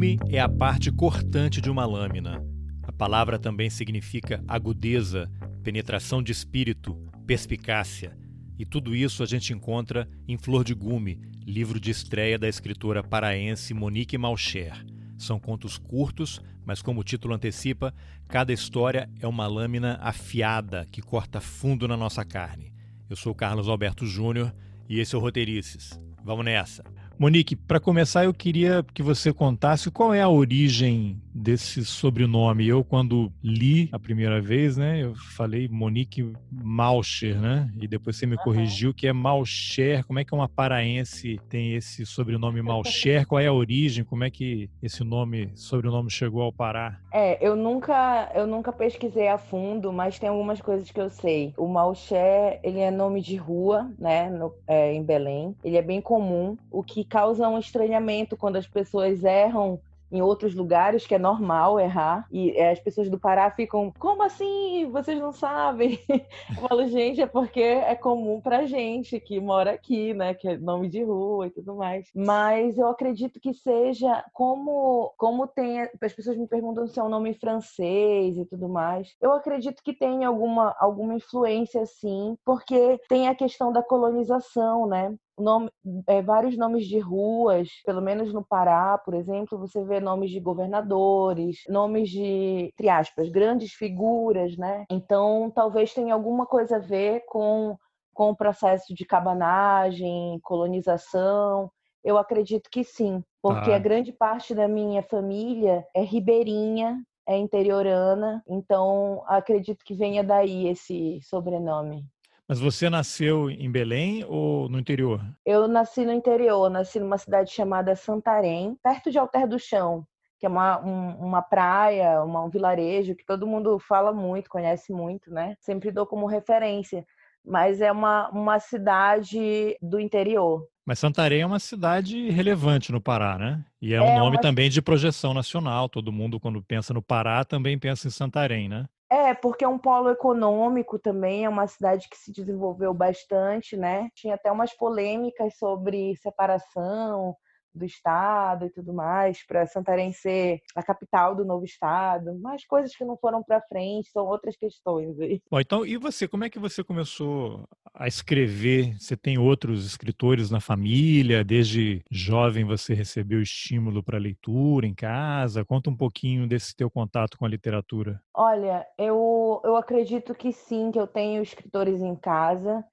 Gume é a parte cortante de uma lâmina. A palavra também significa agudeza, penetração de espírito, perspicácia. E tudo isso a gente encontra em Flor de Gume, livro de estreia da escritora paraense Monique Malcher. São contos curtos, mas como o título antecipa, cada história é uma lâmina afiada que corta fundo na nossa carne. Eu sou Carlos Alberto Júnior e esse é o Roteirices. Vamos nessa! Monique, para começar, eu queria que você contasse qual é a origem desse sobrenome. Eu, quando li a primeira vez, né, eu falei Monique Malcher, né? E depois você me uhum. corrigiu que é Malcher. Como é que uma paraense tem esse sobrenome Malcher? Qual é a origem? Como é que esse nome, sobrenome chegou ao Pará? É, eu nunca, eu nunca pesquisei a fundo, mas tem algumas coisas que eu sei. O Malcher, ele é nome de rua, né, no, é, em Belém. Ele é bem comum. O que causa um estranhamento quando as pessoas erram em outros lugares, que é normal errar, e é, as pessoas do Pará ficam, como assim? Vocês não sabem? Eu falo, gente, é porque é comum pra gente que mora aqui, né? Que é nome de rua e tudo mais. Mas eu acredito que seja como, como tem. As pessoas me perguntam se é um nome francês e tudo mais. Eu acredito que tem alguma, alguma influência, sim, porque tem a questão da colonização, né? Nome, é, vários nomes de ruas, pelo menos no Pará, por exemplo, você vê nomes de governadores, nomes de, entre aspas, grandes figuras, né? Então, talvez tenha alguma coisa a ver com, com o processo de cabanagem, colonização. Eu acredito que sim, porque ah. a grande parte da minha família é ribeirinha, é interiorana, então acredito que venha daí esse sobrenome. Mas você nasceu em Belém ou no interior? Eu nasci no interior, nasci numa cidade chamada Santarém, perto de Alter do Chão, que é uma, um, uma praia, uma, um vilarejo que todo mundo fala muito, conhece muito, né? Sempre dou como referência. Mas é uma, uma cidade do interior. Mas Santarém é uma cidade relevante no Pará, né? E é um é nome uma... também de projeção nacional. Todo mundo, quando pensa no Pará, também pensa em Santarém, né? É, porque é um polo econômico também, é uma cidade que se desenvolveu bastante, né? Tinha até umas polêmicas sobre separação, do estado e tudo mais, para Santarém ser a capital do novo estado, mas coisas que não foram para frente, são outras questões. Aí. Bom, então, e você, como é que você começou a escrever? Você tem outros escritores na família? Desde jovem você recebeu estímulo para leitura em casa? Conta um pouquinho desse teu contato com a literatura. Olha, eu, eu acredito que sim, que eu tenho escritores em casa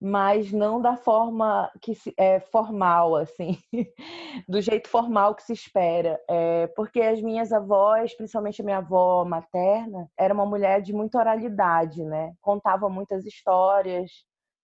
mas não da forma que se, é formal, assim, do jeito formal que se espera. É, porque as minhas avós, principalmente a minha avó materna, era uma mulher de muita oralidade, né? Contava muitas histórias.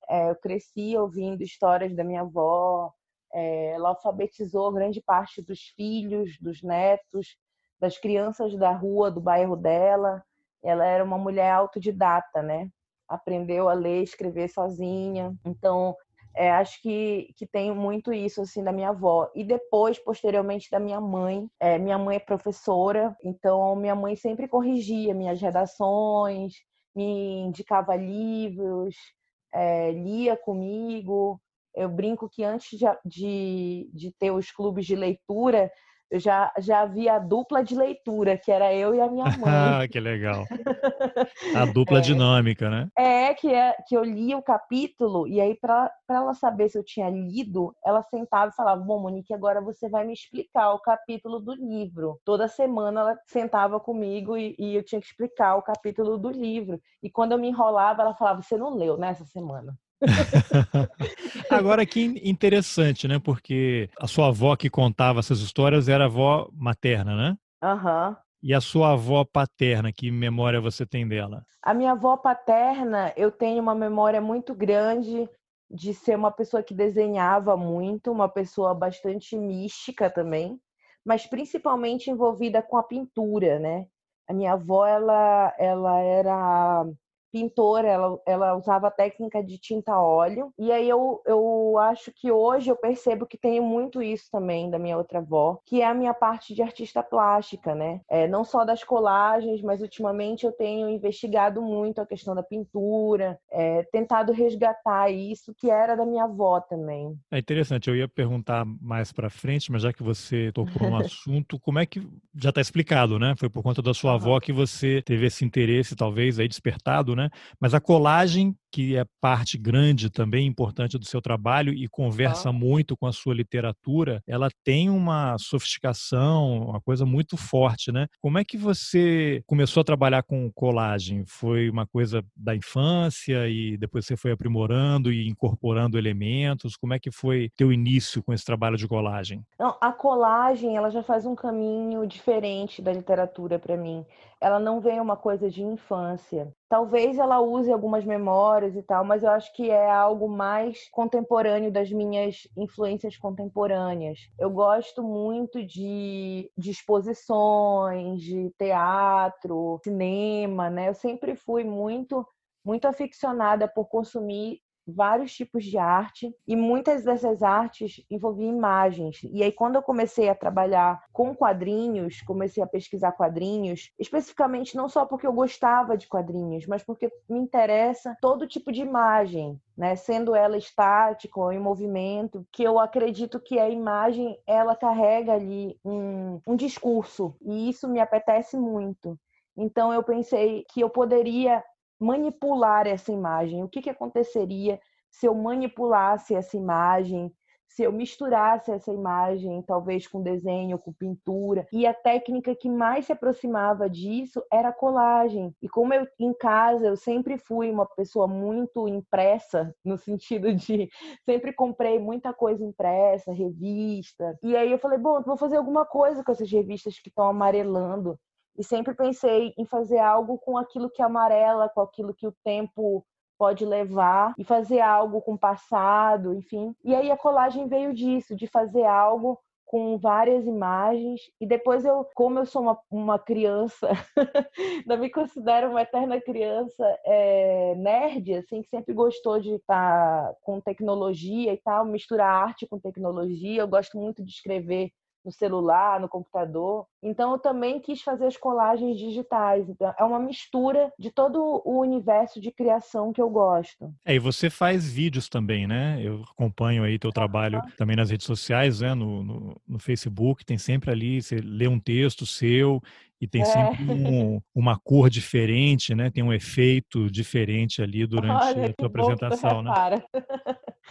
É, eu cresci ouvindo histórias da minha avó. É, ela alfabetizou grande parte dos filhos, dos netos, das crianças da rua, do bairro dela. Ela era uma mulher autodidata, né? Aprendeu a ler e escrever sozinha. Então, é, acho que, que tem muito isso assim da minha avó. E depois posteriormente da minha mãe. É, minha mãe é professora então minha mãe sempre corrigia minhas redações me indicava livros é, lia comigo. Eu brinco que antes de, de, de ter os clubes de leitura eu já, já vi a dupla de leitura, que era eu e a minha mãe. ah, que legal. A dupla é, dinâmica, né? É que, é, que eu lia o capítulo, e aí, para ela saber se eu tinha lido, ela sentava e falava: Bom, Monique, agora você vai me explicar o capítulo do livro. Toda semana ela sentava comigo e, e eu tinha que explicar o capítulo do livro. E quando eu me enrolava, ela falava: Você não leu nessa semana? Agora que interessante, né? Porque a sua avó que contava essas histórias era a avó materna, né? Aham. Uhum. E a sua avó paterna, que memória você tem dela? A minha avó paterna, eu tenho uma memória muito grande de ser uma pessoa que desenhava muito, uma pessoa bastante mística também, mas principalmente envolvida com a pintura, né? A minha avó, ela, ela era pintora, ela, ela usava a técnica de tinta óleo. E aí eu, eu acho que hoje eu percebo que tenho muito isso também da minha outra avó, que é a minha parte de artista plástica, né? É, não só das colagens, mas ultimamente eu tenho investigado muito a questão da pintura, é, tentado resgatar isso que era da minha avó também. É interessante, eu ia perguntar mais para frente, mas já que você tocou no assunto, como é que já está explicado, né? Foi por conta da sua avó que você teve esse interesse, talvez aí despertado, né? Mas a colagem que é parte grande também importante do seu trabalho e conversa ah. muito com a sua literatura, ela tem uma sofisticação, uma coisa muito forte, né? Como é que você começou a trabalhar com colagem? Foi uma coisa da infância e depois você foi aprimorando e incorporando elementos? Como é que foi teu início com esse trabalho de colagem? Não, a colagem, ela já faz um caminho diferente da literatura para mim ela não vem uma coisa de infância. Talvez ela use algumas memórias e tal, mas eu acho que é algo mais contemporâneo das minhas influências contemporâneas. Eu gosto muito de, de exposições, de teatro, cinema, né? Eu sempre fui muito muito aficionada por consumir vários tipos de arte e muitas dessas artes envolviam imagens. E aí quando eu comecei a trabalhar com quadrinhos, comecei a pesquisar quadrinhos, especificamente não só porque eu gostava de quadrinhos, mas porque me interessa todo tipo de imagem, né, sendo ela estática ou em movimento, que eu acredito que a imagem ela carrega ali um, um discurso e isso me apetece muito. Então eu pensei que eu poderia manipular essa imagem. O que, que aconteceria se eu manipulasse essa imagem, se eu misturasse essa imagem, talvez com desenho, com pintura. E a técnica que mais se aproximava disso era a colagem. E como eu em casa eu sempre fui uma pessoa muito impressa, no sentido de sempre comprei muita coisa impressa, revista. E aí eu falei, bom, vou fazer alguma coisa com essas revistas que estão amarelando e sempre pensei em fazer algo com aquilo que amarela, com aquilo que o tempo pode levar e fazer algo com o passado, enfim. E aí a colagem veio disso, de fazer algo com várias imagens e depois eu, como eu sou uma, uma criança, não me considero uma eterna criança é, nerd, assim, que sempre gostou de estar com tecnologia e tal, misturar arte com tecnologia, eu gosto muito de escrever no celular, no computador. Então eu também quis fazer as colagens digitais. Então, é uma mistura de todo o universo de criação que eu gosto. É, e você faz vídeos também, né? Eu acompanho aí teu trabalho uhum. também nas redes sociais, né? No, no, no, Facebook, tem sempre ali, você lê um texto seu e tem é. sempre um, uma cor diferente, né? Tem um efeito diferente ali durante Olha, a tua apresentação, né?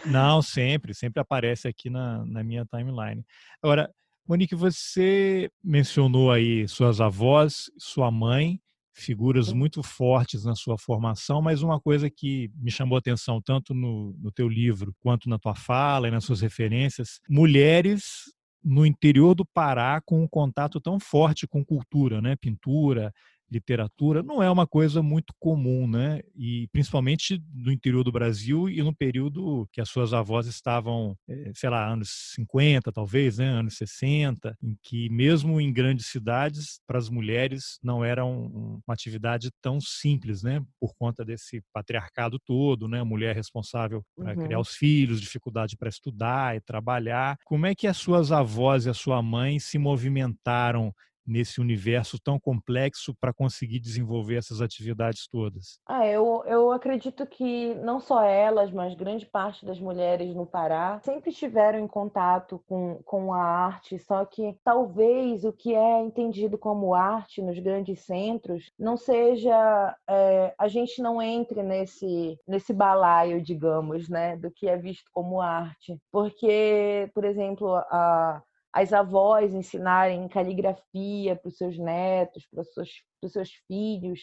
Não, sempre, sempre aparece aqui na, na minha timeline. Agora, Monique, você mencionou aí suas avós, sua mãe, figuras muito fortes na sua formação, mas uma coisa que me chamou a atenção tanto no, no teu livro quanto na tua fala e nas suas referências, mulheres no interior do Pará com um contato tão forte com cultura, né? Pintura, literatura não é uma coisa muito comum, né? E principalmente no interior do Brasil e no período que as suas avós estavam, eh, sei lá, anos 50, talvez, né? anos 60, em que mesmo em grandes cidades, para as mulheres não era uma atividade tão simples, né? Por conta desse patriarcado todo, né? A mulher responsável para uhum. criar os filhos, dificuldade para estudar e trabalhar. Como é que as suas avós e a sua mãe se movimentaram nesse universo tão complexo para conseguir desenvolver essas atividades todas? Ah, eu, eu acredito que não só elas, mas grande parte das mulheres no Pará sempre estiveram em contato com, com a arte, só que talvez o que é entendido como arte nos grandes centros não seja. É, a gente não entre nesse, nesse balaio, digamos, né, do que é visto como arte. Porque, por exemplo, a as avós ensinarem caligrafia para os seus netos, para os seus, filhos,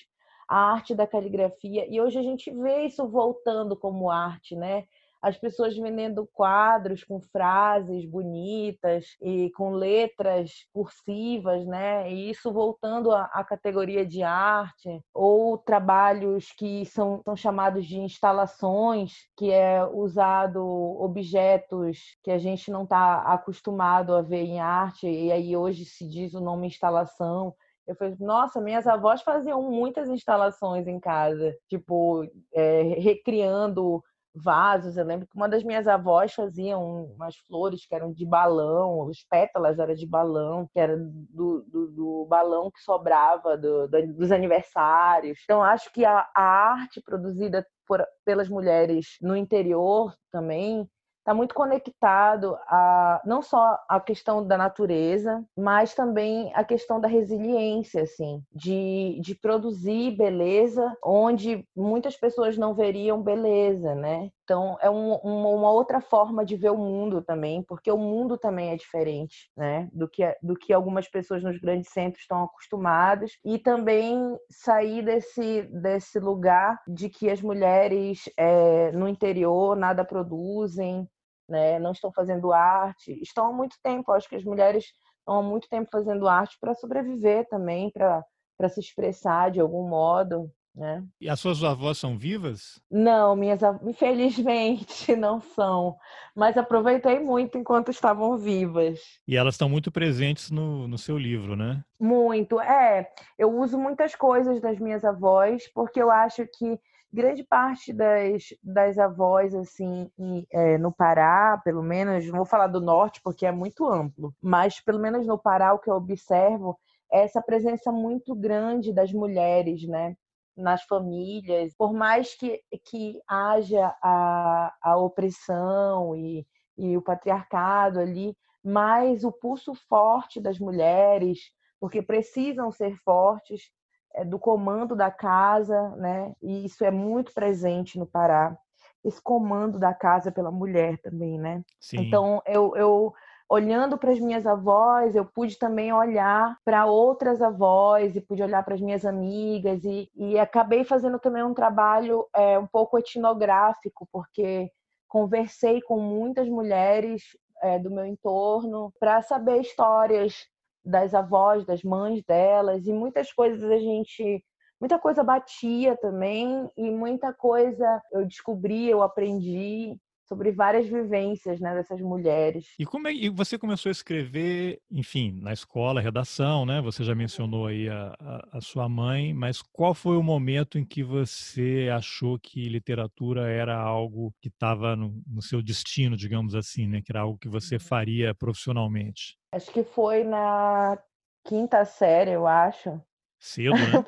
a arte da caligrafia. E hoje a gente vê isso voltando como arte, né? As pessoas vendendo quadros com frases bonitas e com letras cursivas, né? E isso voltando à, categoria de arte, ou trabalhos que são, são chamados de instalações, que é usado objetos que a gente não está acostumado a ver em arte, e aí hoje se diz o nome instalação Eu falei, nossa, minhas avós faziam muitas instalações em casa, tipo, é, recriando vasos. Eu lembro que uma das minhas avós fazia umas flores que eram de balão, os pétalas eram de balão, que era do, do, do balão que sobrava do, dos aniversários. Então, acho que a, a arte produzida por, pelas mulheres no interior também está muito conectado a não só a questão da natureza, mas também a questão da resiliência, assim, de, de produzir beleza onde muitas pessoas não veriam beleza, né? Então é um, uma, outra forma de ver o mundo também, porque o mundo também é diferente, né? Do que do que algumas pessoas nos grandes centros estão acostumadas e também sair desse desse lugar de que as mulheres é, no interior nada produzem, né? não estão fazendo arte, estão há muito tempo. Acho que as mulheres estão há muito tempo fazendo arte para sobreviver também, para se expressar de algum modo. Né? E as suas avós são vivas? Não, minhas infelizmente não são. Mas aproveitei muito enquanto estavam vivas. E elas estão muito presentes no, no seu livro, né? Muito. É, eu uso muitas coisas das minhas avós, porque eu acho que grande parte das, das avós, assim, é, no Pará, pelo menos, não vou falar do norte porque é muito amplo, mas pelo menos no Pará, o que eu observo é essa presença muito grande das mulheres, né? Nas famílias, por mais que, que haja a, a opressão e, e o patriarcado ali, mas o pulso forte das mulheres, porque precisam ser fortes, é, do comando da casa, né? E isso é muito presente no Pará. Esse comando da casa pela mulher também, né? Sim. Então, eu, eu olhando para as minhas avós, eu pude também olhar para outras avós e pude olhar para as minhas amigas e, e acabei fazendo também um trabalho é, um pouco etnográfico, porque conversei com muitas mulheres é, do meu entorno para saber histórias das avós, das mães delas, e muitas coisas a gente. Muita coisa batia também, e muita coisa eu descobri, eu aprendi sobre várias vivências né, dessas mulheres. E como é, e você começou a escrever, enfim, na escola, redação, né? Você já mencionou aí a, a, a, sua mãe, mas qual foi o momento em que você achou que literatura era algo que estava no, no, seu destino, digamos assim, né? Que era algo que você faria profissionalmente? Acho que foi na quinta série, eu acho. Cedo, né?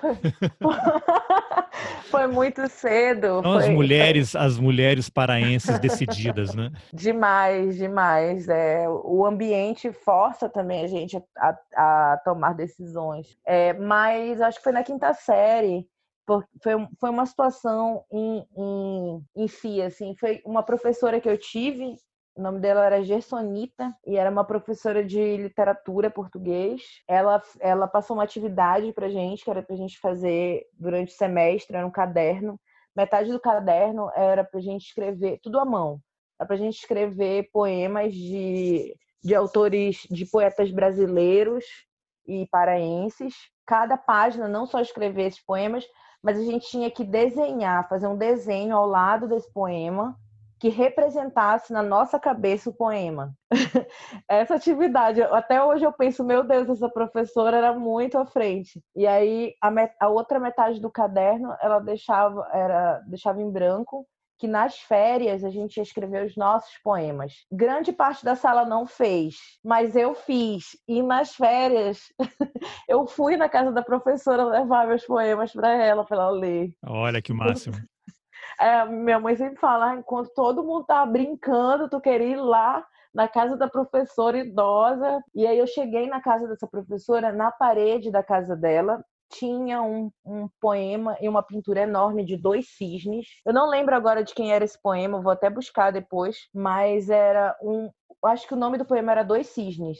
Foi muito cedo. São foi... as mulheres, as mulheres paraenses decididas, né? Demais, demais. É, o ambiente força também a gente a, a tomar decisões. É, mas acho que foi na quinta série. Foi, foi uma situação em, em, em si, assim, foi uma professora que eu tive o nome dela era Gersonita e era uma professora de literatura português. Ela, ela passou uma atividade para gente, que era para gente fazer durante o semestre, era um caderno. Metade do caderno era para gente escrever, tudo à mão. Era para gente escrever poemas de, de autores, de poetas brasileiros e paraenses. Cada página, não só escrever esses poemas, mas a gente tinha que desenhar, fazer um desenho ao lado desse poema que representasse na nossa cabeça o poema. essa atividade, até hoje eu penso, meu Deus, essa professora era muito à frente. E aí a, met a outra metade do caderno ela deixava era deixava em branco que nas férias a gente ia escrever os nossos poemas. Grande parte da sala não fez, mas eu fiz. E nas férias eu fui na casa da professora levar meus poemas para ela para ela ler. Olha que máximo. É, minha mãe sempre fala, enquanto todo mundo tá brincando, tu queria ir lá na casa da professora idosa. E aí eu cheguei na casa dessa professora, na parede da casa dela, tinha um, um, poema e uma pintura enorme de dois cisnes. Eu não lembro agora de quem era esse poema, vou até buscar depois, mas era um. Acho que o nome do poema era Dois Cisnes,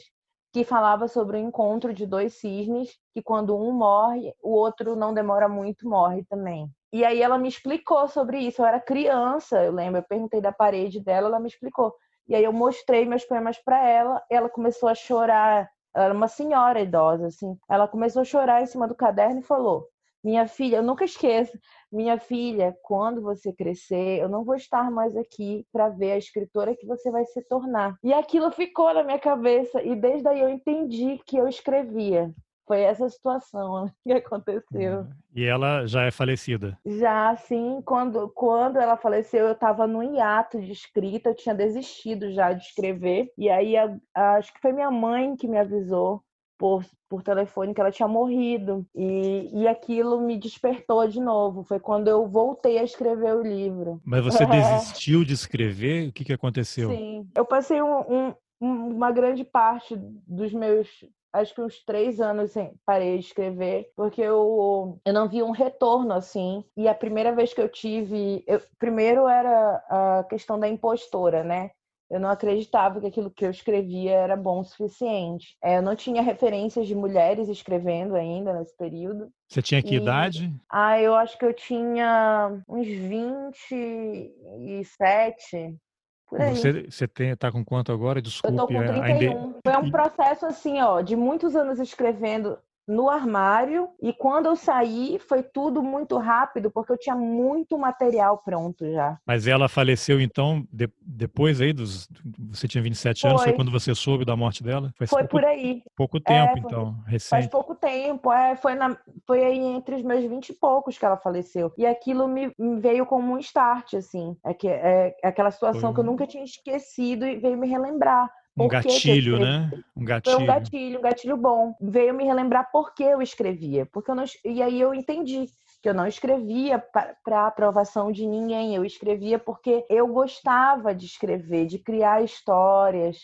que falava sobre o encontro de dois cisnes, que quando um morre, o outro não demora muito, morre também. E aí ela me explicou sobre isso. Eu era criança, eu lembro, eu perguntei da parede dela, ela me explicou. E aí eu mostrei meus poemas para ela, ela começou a chorar. Ela era uma senhora idosa, assim. Ela começou a chorar em cima do caderno e falou: Minha filha, eu nunca esqueço, minha filha, quando você crescer, eu não vou estar mais aqui para ver a escritora que você vai se tornar. E aquilo ficou na minha cabeça, e desde aí eu entendi que eu escrevia Foi essa situação que aconteceu. Uhum. E ela já é falecida? Já, sim. Quando, quando ela faleceu, eu estava no hiato de escrita, eu tinha desistido já de escrever. E aí, a, a, acho que foi minha mãe que me avisou por, por telefone que ela tinha morrido. E, e aquilo me despertou de novo. Foi quando eu voltei a escrever o livro. Mas você desistiu de escrever? O que, que aconteceu? Sim. Eu passei um, um, uma grande parte dos meus acho que uns três anos parei de escrever, porque eu, eu não vi um retorno assim. E a primeira vez que eu tive. Eu, primeiro era a questão da impostora, né? Eu não acreditava que aquilo que eu escrevia era bom o suficiente. É, eu não tinha referências de mulheres escrevendo ainda nesse período. Você tinha que e... idade? Ah, eu acho que eu tinha uns 27. Você, você tem, tá com quanto agora? Desculpe. Eu tô com 31. Ainda... Foi um processo assim, ó, de muitos anos escrevendo no armário e quando eu saí foi tudo muito rápido porque eu tinha muito material pronto já. Mas ela faleceu então de, depois aí dos você tinha 27 foi. anos, foi quando você soube da morte dela? Foi, foi pouco, por aí. Pouco tempo é, então, recente. Faz pouco tempo, é, foi na foi aí entre os meus 20 e poucos que ela faleceu. E aquilo me, me veio como um start assim, é que é, é aquela situação foi. que eu nunca tinha esquecido e veio me relembrar um gatilho, né? Um gatilho. Foi um gatilho, um gatilho bom. Veio me relembrar por que eu escrevia. Porque eu não... E aí eu entendi que eu não escrevia para aprovação de ninguém. Eu escrevia porque eu gostava de escrever, de criar histórias.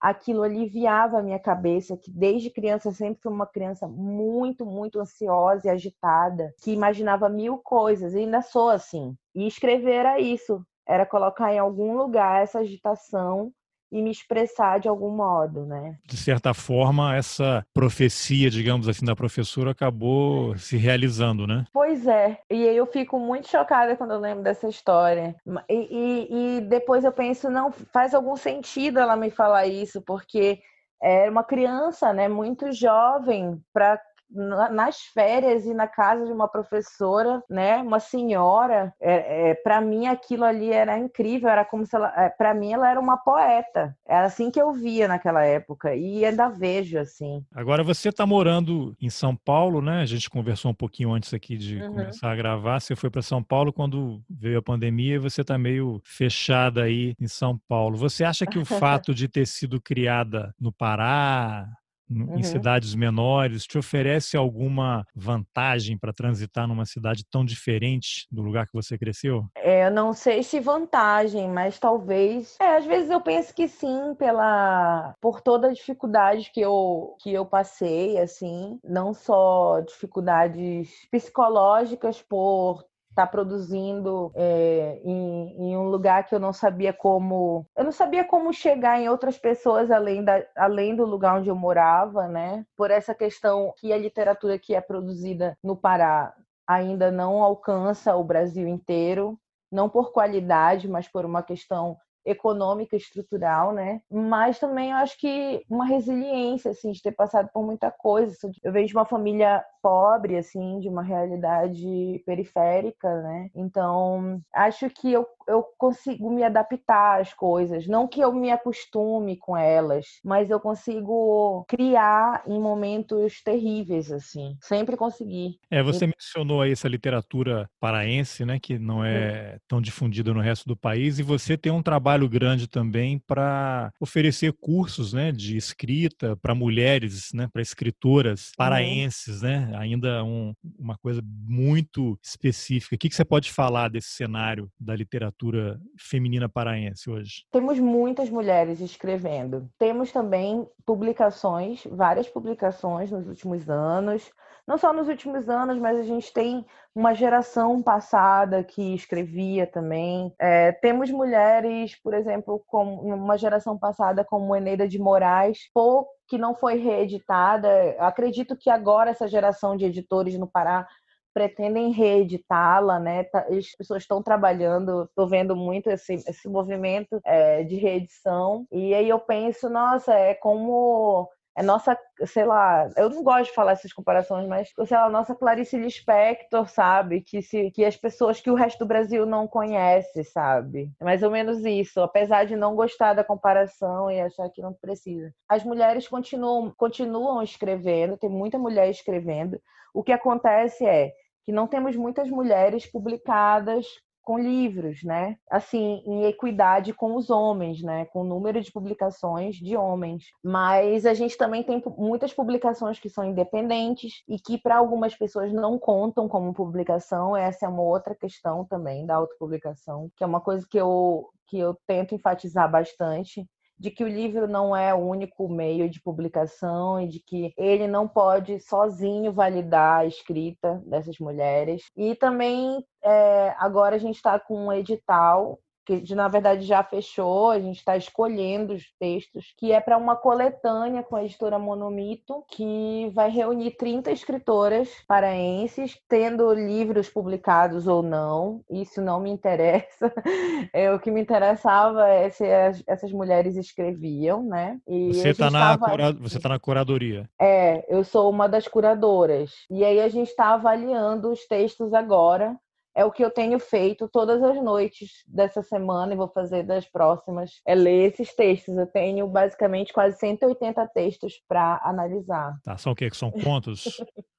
Aquilo aliviava a minha cabeça, que desde criança sempre fui uma criança muito, muito ansiosa e agitada, que imaginava mil coisas, e ainda sou assim. E escrever era isso, era colocar em algum lugar essa agitação e me expressar de algum modo, né? De certa forma, essa profecia, digamos assim, da professora acabou se realizando, né? Pois é. E eu fico muito chocada quando eu lembro dessa história. E, e, e depois eu penso, não, faz algum sentido ela me falar isso, porque era uma criança, né, muito jovem para nas férias e na casa de uma professora, né, uma senhora, é, é para mim aquilo ali era incrível, era como se ela, é, para mim ela era uma poeta, era assim que eu via naquela época e ainda vejo assim. Agora você está morando em São Paulo, né? A gente conversou um pouquinho antes aqui de uhum. começar a gravar. Você foi para São Paulo quando veio a pandemia e você está meio fechada aí em São Paulo. Você acha que o fato de ter sido criada no Pará, uhum. em cidades menores, te oferece alguma vantagem para transitar numa cidade tão diferente do lugar que você cresceu? É, eu não sei se vantagem, mas talvez. É, às vezes eu penso que sim, pela por toda a dificuldade que eu que eu passei, assim, não só dificuldades psicológicas por tá produzindo é, em, em, um lugar que eu não sabia como eu não sabia como chegar em outras pessoas além da além do lugar onde eu morava né? Por essa questão que a literatura que é produzida no Pará ainda não alcança o Brasil inteiro. Não por qualidade mas por uma questão econômica estrutural, né? Mas também eu acho que uma resiliência, assim, de ter passado por muita coisa. Eu venho de uma família pobre, assim, de uma realidade periférica, né? Então, acho que eu, eu consigo me adaptar às coisas. Não que eu me acostume com elas, mas eu consigo criar em momentos terríveis, assim. Sempre consegui. É, você e... mencionou aí essa literatura paraense, né? Que não é tão difundida no resto do país, e você tem um trabalho grande também para oferecer cursos, né? De escrita para mulheres, né? Para escritoras paraenses, uhum. né? ainda um, uma coisa muito específica. O que, que você pode falar desse cenário da literatura feminina paraense hoje? Temos muitas mulheres escrevendo. Temos também publicações, várias publicações nos últimos anos. Não só nos últimos anos, mas a gente tem uma geração passada que escrevia também. É, temos mulheres, por exemplo, com uma geração passada como Eneida de Moraes, pouco que não foi reeditada. Acredito que agora essa geração de editores no Pará pretendem reeditá-la, né? Tá, as pessoas estão trabalhando, estou vendo muito esse, esse movimento é, de reedição. E aí eu penso, nossa, é como é nossa, sei lá, eu não gosto de falar essas comparações, mas sei lá, nossa Clarice Lispector, sabe? Que se que as pessoas que o resto do Brasil não conhece, sabe? É mais ou menos isso, apesar de não gostar da comparação e achar que não precisa. As mulheres continuam continuam escrevendo, tem muita mulher escrevendo. O que acontece é que não temos muitas mulheres publicadas com livros, né? Assim, em equidade com os homens, né? Com o número de publicações de homens. Mas a gente também tem muitas publicações que são independentes e que para algumas pessoas não contam como publicação. Essa é uma outra questão também da autopublicação, que é uma coisa que eu que eu tento enfatizar bastante de que o livro não é o único meio de publicação e de que ele não pode sozinho validar a escrita dessas mulheres. E também é, agora a gente está com um edital que na verdade já fechou, a gente está escolhendo os textos, que é para uma coletânea com a editora Monomito, que vai reunir 30 escritoras paraenses, tendo livros publicados ou não, isso não me interessa. É, o que me interessava é se as, essas mulheres escreviam, né? E você está na, cura... Você tá na curadoria. É, eu sou uma das curadoras. E aí a gente está avaliando os textos agora é o que eu tenho feito todas as noites dessa semana e vou fazer das próximas, é ler esses textos. Eu tenho basicamente quase 180 textos para analisar. Tá, são o quê? São contos?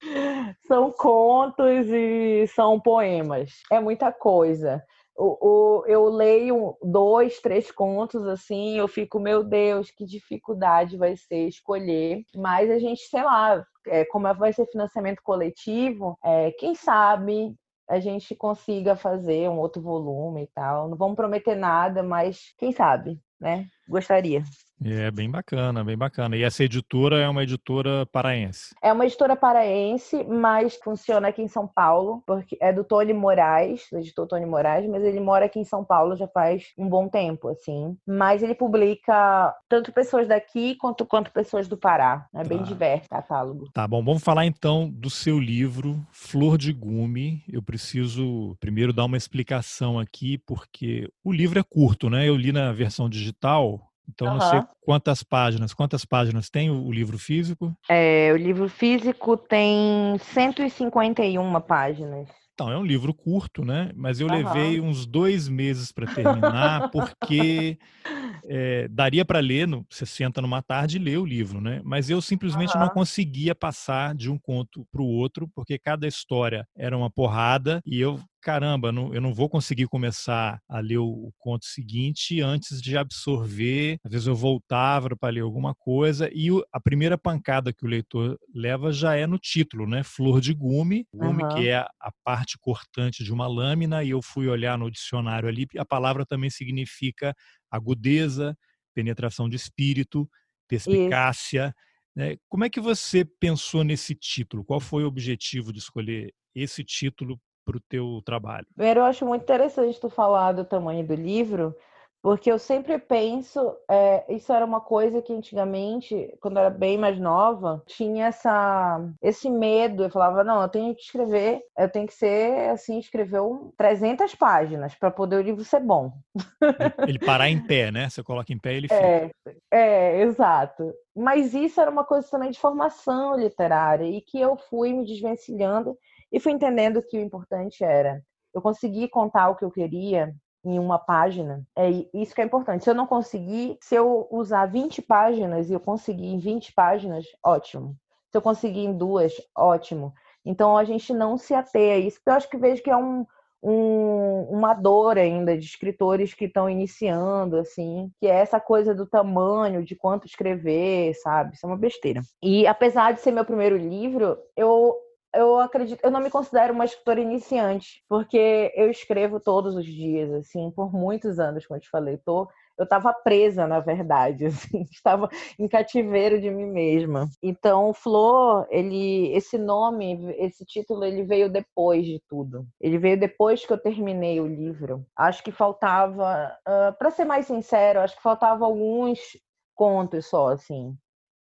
são contos e são poemas. É muita coisa. O, o, eu leio dois, três contos assim, eu fico, meu Deus, que dificuldade vai ser escolher. Mas a gente, sei lá, é, como vai ser financiamento coletivo, é, quem sabe a gente consiga fazer um outro volume e tal. Não vamos prometer nada, mas quem sabe, né? Gostaria. É bem bacana, bem bacana. E essa editora é uma editora paraense? É uma editora paraense, mas funciona aqui em São Paulo, porque é do Tony Moraes, do editor Tony Moraes, mas ele mora aqui em São Paulo já faz um bom tempo, assim. Mas ele publica tanto pessoas daqui quanto, quanto pessoas do Pará. É tá. bem diverso o catálogo. Tá bom, vamos falar então do seu livro, Flor de Gume. Eu preciso primeiro dar uma explicação aqui, porque o livro é curto, né? Eu li na versão digital, então, uhum. não sei quantas páginas. Quantas páginas tem o, livro físico? É, o livro físico tem 151 páginas. Então, é um livro curto, né? Mas eu uhum. levei uns dois meses para terminar, porque é, daria para ler, no, você senta numa tarde e lê o livro, né? Mas eu simplesmente uhum. não conseguia passar de um conto para o outro, porque cada história era uma porrada e eu caramba, não, eu não vou conseguir começar a ler o, o, conto seguinte antes de absorver. Às vezes eu voltava para ler alguma coisa e o, a primeira pancada que o leitor leva já é no título, né? Flor de gume, gume uhum. que é a, parte cortante de uma lâmina e eu fui olhar no dicionário ali, a palavra também significa agudeza, penetração de espírito, perspicácia. Né? Como é que você pensou nesse título? Qual foi o objetivo de escolher esse título para o teu trabalho? Eu acho muito interessante tu falar do tamanho do livro, porque eu sempre penso, é, isso era uma coisa que antigamente, quando eu era bem mais nova, tinha essa, esse medo. Eu falava, não, eu tenho que escrever, eu tenho que ser, assim, escrever um 300 páginas para poder o livro ser bom. Ele parar em pé, né? Você coloca em pé ele é, fica. É, exato. Mas isso era uma coisa também de formação literária e que eu fui me desvencilhando e fui entendendo que o importante era eu conseguir contar o que eu queria em uma página. É isso que é importante. Se eu não conseguir, se eu usar 20 páginas e eu conseguir em 20 páginas, ótimo. Se eu conseguir em duas, ótimo. Então a gente não se ateia a isso, porque eu acho que vejo que é um, um, uma dor ainda de escritores que estão iniciando, assim, que é essa coisa do tamanho, de quanto escrever, sabe? Isso é uma besteira. E apesar de ser meu primeiro livro, eu eu acredito, eu não me considero uma escritora iniciante, porque eu escrevo todos os dias, assim, por muitos anos, como eu te falei, tô eu estava presa, na verdade, assim, estava em cativeiro de mim mesma. Então, Flor, ele, esse nome, esse título, ele veio depois de tudo. Ele veio depois que eu terminei o livro. Acho que faltava, uh, para ser mais sincero, acho que faltava alguns contos só, assim,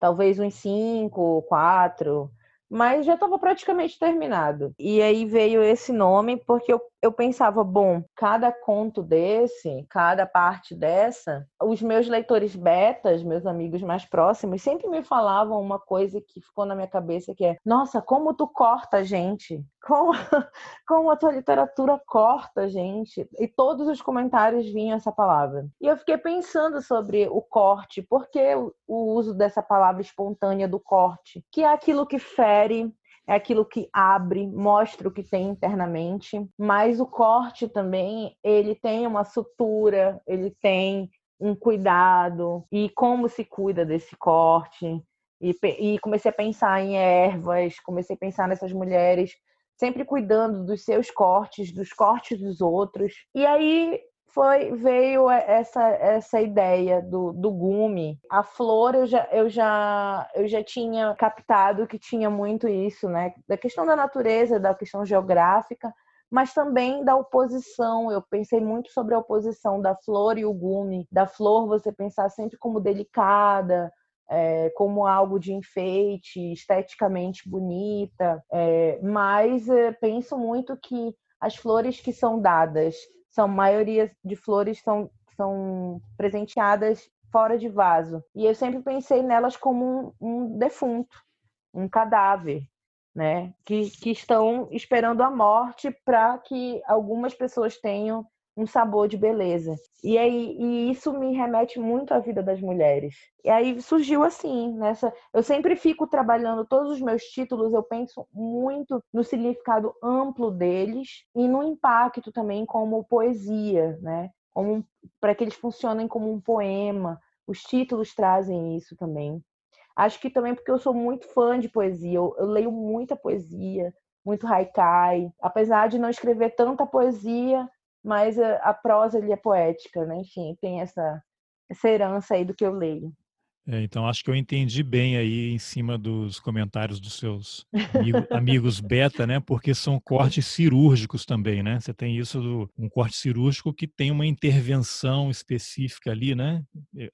talvez uns cinco, quatro mas já estava praticamente terminado. E aí veio esse nome porque eu eu pensava, bom, cada conto desse, cada parte dessa, os meus leitores betas, meus amigos mais próximos, sempre me falavam uma coisa que ficou na minha cabeça, que é, nossa, como tu corta a gente, como, como a tua literatura corta a gente. E todos os comentários vinham essa palavra. E eu fiquei pensando sobre o corte, por que o uso dessa palavra espontânea do corte, que é aquilo que fere, é aquilo que abre, mostra o que tem internamente, mas o corte também, ele tem uma sutura, ele tem um cuidado e como se cuida desse corte. E, e comecei a pensar em ervas, comecei a pensar nessas mulheres sempre cuidando dos seus cortes, dos cortes dos outros. E aí foi veio essa essa ideia do, do gume. A flor eu já, eu já eu já tinha captado que tinha muito isso, né? Da questão da natureza, da questão geográfica, mas também da oposição. Eu pensei muito sobre a oposição da flor e o gume. Da flor você pensar sempre como delicada, é, como algo de enfeite, esteticamente bonita, é, mas é, penso muito que as flores que são dadas são maioria de flores são, são presenteadas fora de vaso. E eu sempre pensei nelas como um, um defunto, um cadáver, né? Que, que estão esperando a morte para que algumas pessoas tenham um sabor de beleza. E aí e isso me remete muito à vida das mulheres. E aí surgiu assim, nessa, eu sempre fico trabalhando todos os meus títulos, eu penso muito no significado amplo deles e no impacto também como poesia, né? Como para que eles funcionem como um poema. Os títulos trazem isso também. Acho que também porque eu sou muito fã de poesia, eu, eu leio muita poesia, muito haikai. Apesar de não escrever tanta poesia, mas a, a prosa ali é poética, né? Enfim, tem essa, essa herança aí do que eu leio. É, então acho que eu entendi bem aí em cima dos comentários dos seus amigo, amigos beta, né? Porque são cortes cirúrgicos também, né? Você tem isso do um corte cirúrgico que tem uma intervenção específica ali, né?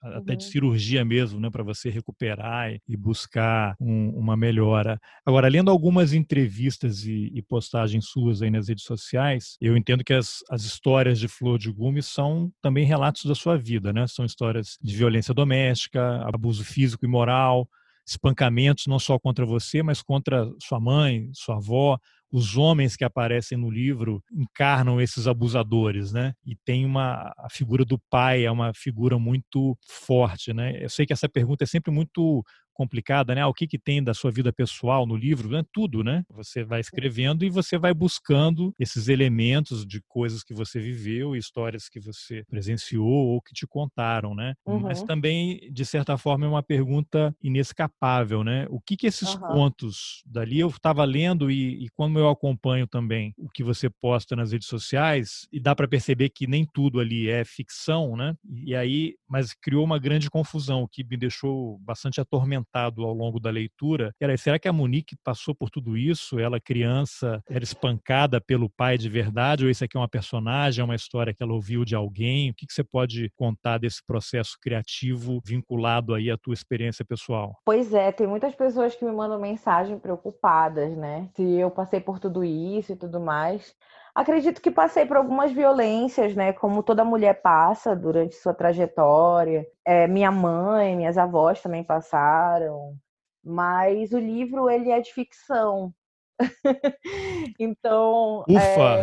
Até de uhum. cirurgia mesmo, né? Para você recuperar e buscar um, uma melhora. Agora, lendo algumas entrevistas e, e, postagens suas aí nas redes sociais, eu entendo que as, as histórias de Flor de Gume são também relatos da sua vida, né? São histórias de violência doméstica, abuso físico e moral, espancamentos não só contra você, mas contra sua mãe, sua avó. Os homens que aparecem no livro encarnam esses abusadores, né? E tem uma a figura do pai é uma figura muito forte, né? Eu sei que essa pergunta é sempre muito complicada, né? Ah, o que, que tem da sua vida pessoal no livro? Né? Tudo, né? Você vai escrevendo e você vai buscando esses elementos de coisas que você viveu, histórias que você presenciou ou que te contaram, né? Uhum. Mas também, de certa forma, é uma pergunta inescapável, né? O que que esses uhum. contos dali eu estava lendo e, e quando eu acompanho também o que você posta nas redes sociais e dá para perceber que nem tudo ali é ficção, né? E aí, mas criou uma grande confusão, o que me deixou bastante atormentado comentado ao longo da leitura era: será que a Monique passou por tudo isso? Ela, criança, era espancada pelo pai de verdade? Ou isso aqui é uma personagem, é uma história que ela ouviu de alguém? O que, que você pode contar desse processo criativo vinculado aí à tua experiência pessoal? Pois é, tem muitas pessoas que me mandam mensagem preocupadas, né? Se eu passei por tudo isso e tudo mais. Acredito que passei por algumas violências, né? Como toda mulher passa durante sua trajetória. É, minha mãe, minhas avós também passaram. Mas o livro ele é de ficção. então, Ufa!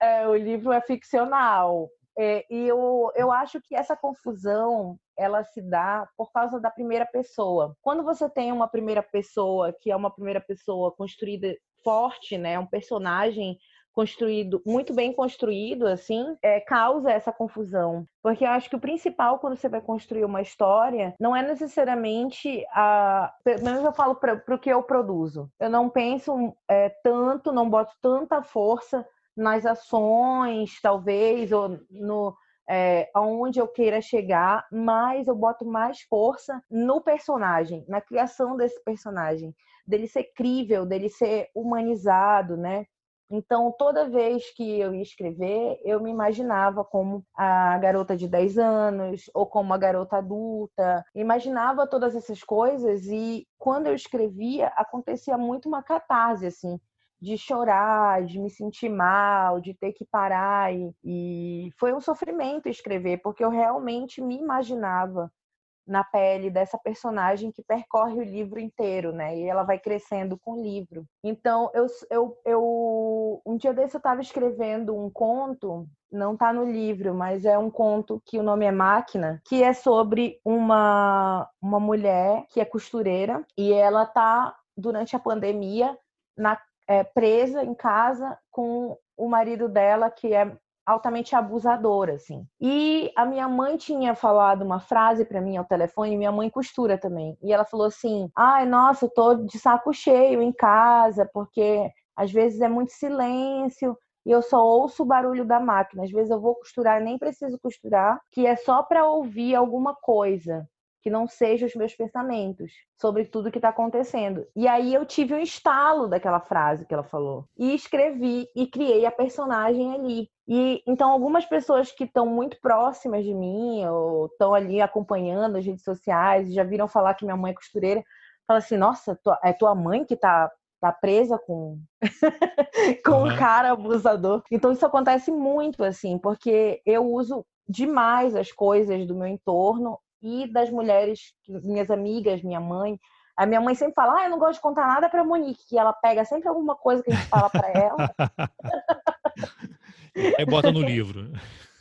É... é, o livro é ficcional. É, e eu, eu acho que essa confusão ela se dá por causa da primeira pessoa. Quando você tem uma primeira pessoa que é uma primeira pessoa construída forte, né? Um personagem construído, muito bem construído, assim, é, causa essa confusão. Porque eu acho que o principal quando você vai construir uma história não é necessariamente a. Pelo menos eu falo para o que eu produzo. Eu não penso é, tanto, não boto tanta força nas ações, talvez, ou no. É, aonde eu queira chegar, mas eu boto mais força no personagem, na criação desse personagem dele ser crível, dele ser humanizado, né? Então, toda vez que eu ia escrever, eu me imaginava como a garota de 10 anos ou como a garota adulta. Imaginava todas essas coisas e quando eu escrevia, acontecia muito uma catarse assim. De chorar, de me sentir mal, de ter que parar. E, e foi um sofrimento escrever, porque eu realmente me imaginava na pele dessa personagem que percorre o livro inteiro, né? E ela vai crescendo com o livro. Então, eu, eu, eu um dia desse eu estava escrevendo um conto, não está no livro, mas é um conto que o nome é Máquina, que é sobre uma, uma mulher que é costureira e ela tá durante a pandemia na, é, presa em casa com o marido dela que é altamente abusadora, assim. E a minha mãe tinha falado uma frase para mim ao telefone, minha mãe costura também. E ela falou assim: "Ai, nossa, eu tô de saco cheio em casa, porque às vezes é muito silêncio e eu só ouço o barulho da máquina. Às vezes eu vou costurar, nem preciso costurar, que é só para ouvir alguma coisa que não seja os meus pensamentos sobre tudo que está acontecendo. E aí eu tive um estalo daquela frase que ela falou e escrevi e criei a personagem ali. E então algumas pessoas que estão muito próximas de mim ou estão ali acompanhando as redes sociais já viram falar que minha mãe é costureira, falam assim: "Nossa, é tua mãe que tá tá presa com com uhum. um cara abusador". Então isso acontece muito assim, porque eu uso demais as coisas do meu entorno e das mulheres, minhas amigas, minha mãe. A minha mãe sempre fala: ah, eu não gosto de contar nada para Monique, que ela pega sempre alguma coisa que a gente fala para ela. e bota no livro.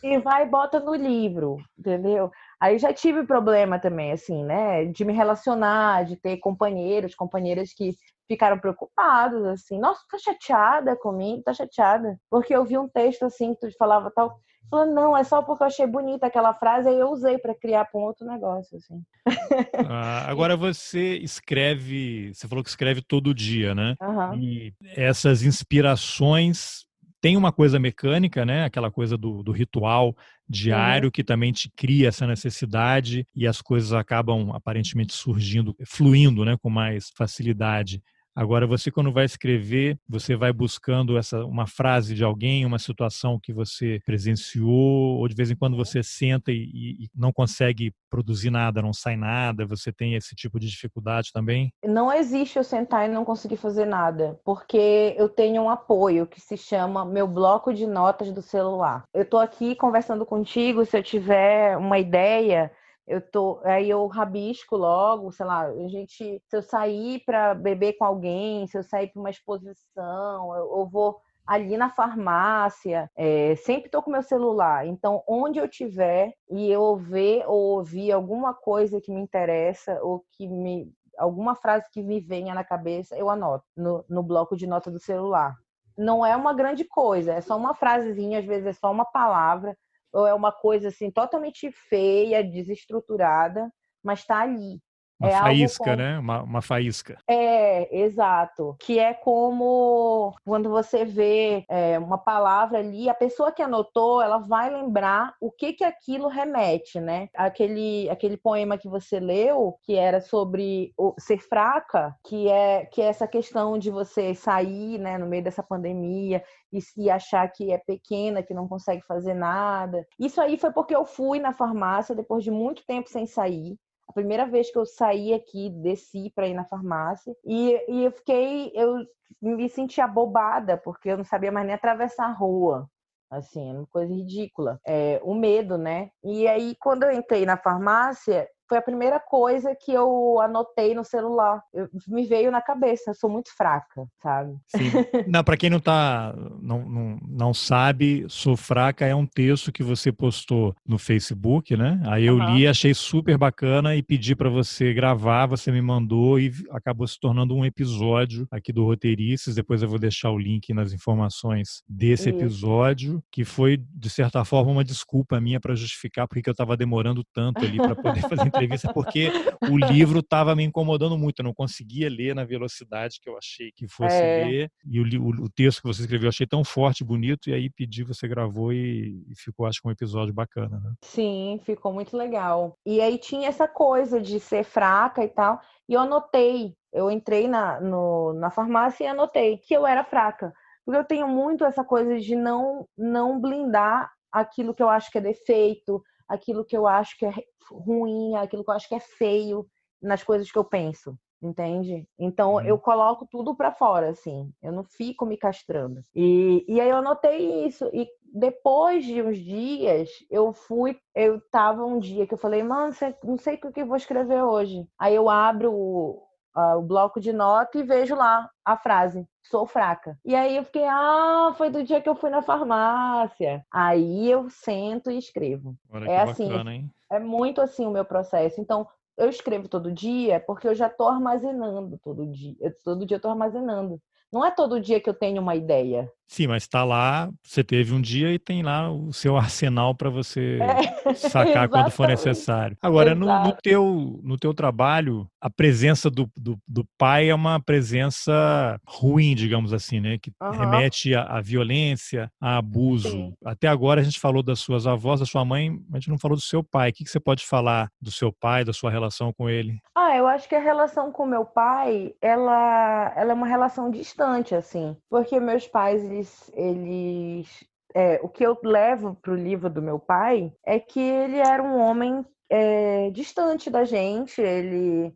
E vai e bota no livro, entendeu? Aí já tive problema também, assim, né? De me relacionar, de ter companheiros, companheiras que ficaram preocupados, assim, nossa, tá chateada comigo, tá chateada. Porque eu vi um texto assim que tu falava tal. Falou, não, é só porque eu achei bonita aquela frase e eu usei para criar para um outro negócio, assim. Ah, agora você escreve, você falou que escreve todo dia, né? Uhum. E essas inspirações tem uma coisa mecânica, né? Aquela coisa do, do ritual diário uhum. que também te cria essa necessidade e as coisas acabam aparentemente surgindo, fluindo, né? Com mais facilidade. Agora, você quando vai escrever, você vai buscando essa uma frase de alguém, uma situação que você presenciou, ou de vez em quando você senta e, e não consegue produzir nada, não sai nada, você tem esse tipo de dificuldade também? Não existe eu sentar e não conseguir fazer nada, porque eu tenho um apoio que se chama meu bloco de notas do celular. Eu tô aqui conversando contigo, se eu tiver uma ideia, eu tô aí eu rabisco logo, sei lá, a gente se eu sair para beber com alguém, se eu sair para uma exposição, eu, eu, vou ali na farmácia, é, sempre tô com meu celular. Então, onde eu tiver e eu ver ou ouvir alguma coisa que me interessa ou que me alguma frase que me venha na cabeça, eu anoto no, no bloco de nota do celular. Não é uma grande coisa, é só uma frasezinha, às vezes é só uma palavra, ou é uma coisa assim totalmente feia, desestruturada, mas está ali. Uma é faísca, como... né? Uma, uma faísca. É, exato. Que é como quando você vê é, uma palavra ali, a pessoa que anotou, ela vai lembrar o que que aquilo remete, né? Aquele, aquele poema que você leu, que era sobre o, ser fraca, que é, que é essa questão de você sair, né, no meio dessa pandemia e, e achar que é pequena, que não consegue fazer nada. Isso aí foi porque eu fui na farmácia depois de muito tempo sem sair. A primeira vez que eu saí aqui, desci para ir na farmácia e, e eu fiquei, eu me senti abobada porque eu não sabia mais nem atravessar a rua assim, uma coisa ridícula. É, o medo, né? E aí, quando eu entrei na farmácia, foi a primeira coisa que eu anotei no celular. Eu, me veio na cabeça, eu sou muito fraca, sabe? Sim. Não, para quem não tá não, não, não sabe, Sou Fraca é um texto que você postou no Facebook, né? Aí eu uhum. li, achei super bacana e pedi para você gravar, você me mandou e acabou se tornando um episódio aqui do Roteiristas. Depois eu vou deixar o link nas informações desse Isso. episódio, que foi de certa forma uma desculpa minha para justificar porque eu estava demorando tanto ali para poder fazer entrevista porque o livro estava me incomodando muito. Eu não conseguia ler na velocidade que eu achei que fosse é. ler. E o, o, o, texto que você escreveu eu achei tão forte, bonito. E aí pedi, você gravou e, e ficou, acho que, um episódio bacana, né? Sim, ficou muito legal. E aí tinha essa coisa de ser fraca e tal. E eu anotei. Eu entrei na, no, na farmácia e anotei que eu era fraca. Porque eu tenho muito essa coisa de não, não blindar aquilo que eu acho que é defeito, aquilo que eu acho que é ruim, aquilo que eu acho que é feio nas coisas que eu penso. entende? Então uhum. eu coloco tudo para fora, assim, eu não fico me castrando. E, e aí eu notei isso, e depois de uns dias, eu fui, eu tava um dia que eu falei, mano, não sei o que eu vou escrever hoje. Aí eu abro o, o bloco de nota e vejo lá a frase sou fraca. E aí eu fiquei, ah, foi do dia que eu fui na farmácia. Aí eu sento e escrevo. Olha é assim, bacana, é muito assim o meu processo. Então, eu escrevo todo dia porque eu já tô armazenando todo dia. Eu, todo dia eu tô armazenando. Não é todo dia que eu tenho uma ideia. Sim, mas está lá, você teve um dia e tem lá o seu arsenal para você é, sacar quando for necessário. Agora, no, no, teu, no teu trabalho, a presença do, do, do, pai é uma presença ruim, digamos assim, né? Que uhum. remete à, violência, a abuso. Sim. Até agora a gente falou das suas avós, da sua mãe, mas a gente não falou do seu pai. O que, que você pode falar do seu pai, da sua relação com ele? Ah, eu acho que a relação com meu pai, ela, ela é uma relação distante, assim. Porque meus pais, eles, eles é, o que eu levo para o livro do meu pai é que ele era um homem é, distante da gente. Ele,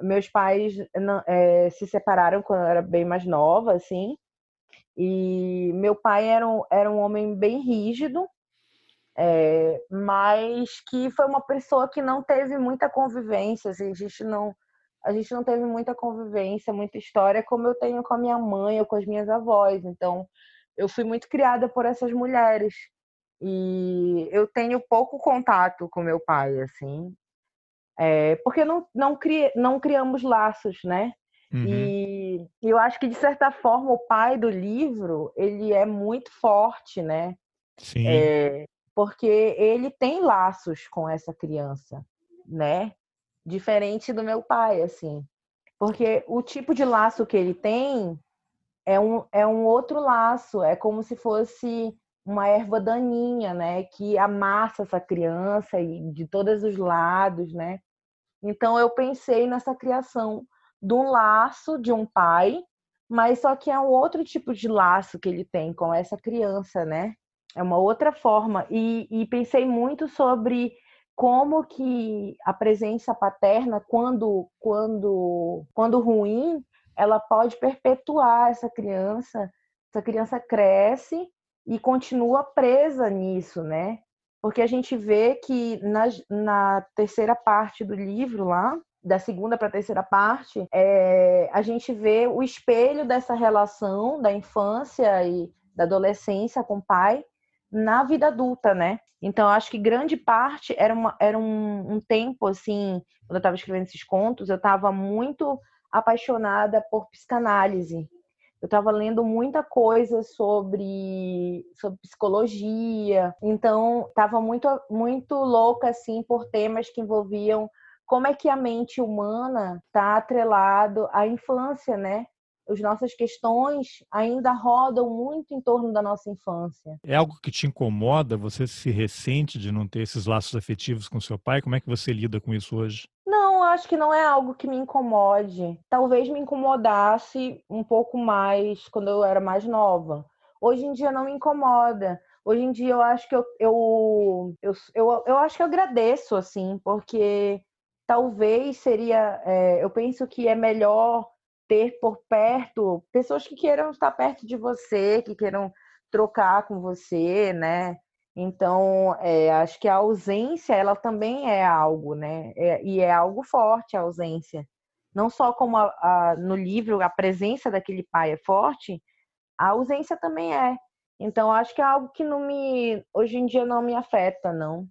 meus pais é, se separaram quando eu era bem mais nova, assim. E meu pai era um, era um homem bem rígido, é, mas que foi uma pessoa que não teve muita convivência. Assim, a gente não a gente não teve muita convivência, muita história como eu tenho com a minha mãe ou com as minhas avós. Então, eu fui muito criada por essas mulheres. E eu tenho pouco contato com meu pai, assim. É, porque não, não, cri, não criamos laços, né? Uhum. E eu acho que, de certa forma, o pai do livro, ele é muito forte, né? Sim. É, porque ele tem laços com essa criança, né? Diferente do meu pai, assim. Porque o tipo de laço que ele tem é um, é um outro laço, é como se fosse uma erva daninha, né, que amassa essa criança e de todos os lados, né? Então eu pensei nessa criação de um laço de um pai, mas só que é um outro tipo de laço que ele tem com essa criança, né? É uma outra forma e, e pensei muito sobre como que a presença paterna, quando quando quando ruim, ela pode perpetuar essa criança. Essa criança cresce e continua presa nisso, né? Porque a gente vê que na, na terceira parte do livro lá, da segunda para a terceira parte, é, a gente vê o espelho dessa relação da infância e da adolescência com o pai na vida adulta, né? Então, acho que grande parte era, uma, era um, um tempo, assim, quando eu estava escrevendo esses contos, eu estava muito apaixonada por psicanálise. Eu estava lendo muita coisa sobre, sobre psicologia, então estava muito, muito louca assim por temas que envolviam como é que a mente humana está atrelado à infância, né? As nossas questões ainda rodam muito em torno da nossa infância. É algo que te incomoda? Você se ressente de não ter esses laços afetivos com seu pai? Como é que você lida com isso hoje? Não, acho que não é algo que me incomode. Talvez me incomodasse um pouco mais quando eu era mais nova. Hoje em dia não me incomoda. Hoje em dia eu acho que eu, eu, eu, eu, eu acho que eu agradeço, assim, porque talvez seria. É, eu penso que é melhor ter por perto pessoas que queiram estar perto de você, que queiram trocar com você, né? Então, é, acho que a ausência, ela também é algo, né? É, e é algo forte a ausência. Não só como a, a, no livro a presença daquele pai é forte, a ausência também é. Então, acho que é algo que não me, hoje em dia não me afeta, não.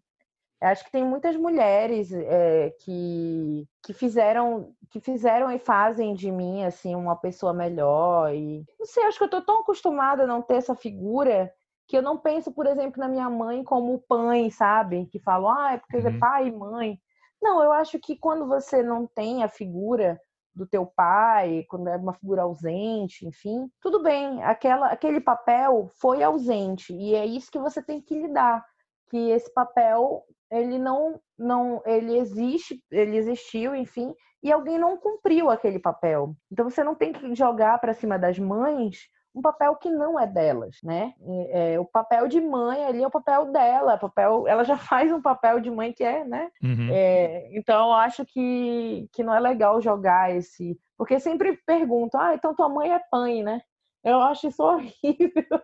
Acho que tem muitas mulheres é, que, que fizeram que fizeram e fazem de mim assim uma pessoa melhor e não sei, acho que eu tô tão acostumada a não ter essa figura que eu não penso, por exemplo, na minha mãe como mãe, sabe? Que falam, ah, é porque é uhum. é pai e mãe. Não, eu acho que quando você não tem a figura do teu pai, quando é uma figura ausente, enfim, tudo bem, aquela, aquele papel foi ausente e é isso que você tem que lidar, que esse papel ele não não ele existe, ele existiu, enfim, e alguém não cumpriu aquele papel. Então você não tem que jogar para cima das mães um papel que não é delas, né? É, o papel de mãe ali é o papel dela, papel, ela já faz um papel de mãe que é, né? Uhum. É, então eu acho que, que não é legal jogar esse. Porque sempre perguntam, ah, então tua mãe é mãe, né? Eu acho isso horrível.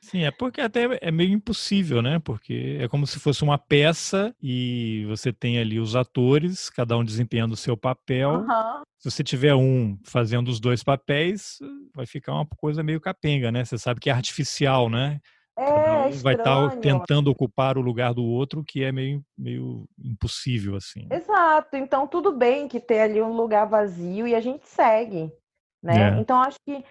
Sim, é porque até é meio impossível, né? Porque é como se fosse uma peça e você tem ali os atores, cada um desempenhando o seu papel. Uhum. Se você tiver um fazendo os dois papéis, vai ficar uma coisa meio capenga, né? Você sabe que é artificial, né? É, um vai estar tá tentando ocupar o lugar do outro, que é meio, meio impossível, assim. Exato. Então, tudo bem que ter ali um lugar vazio e a gente segue, né? É. Então, acho que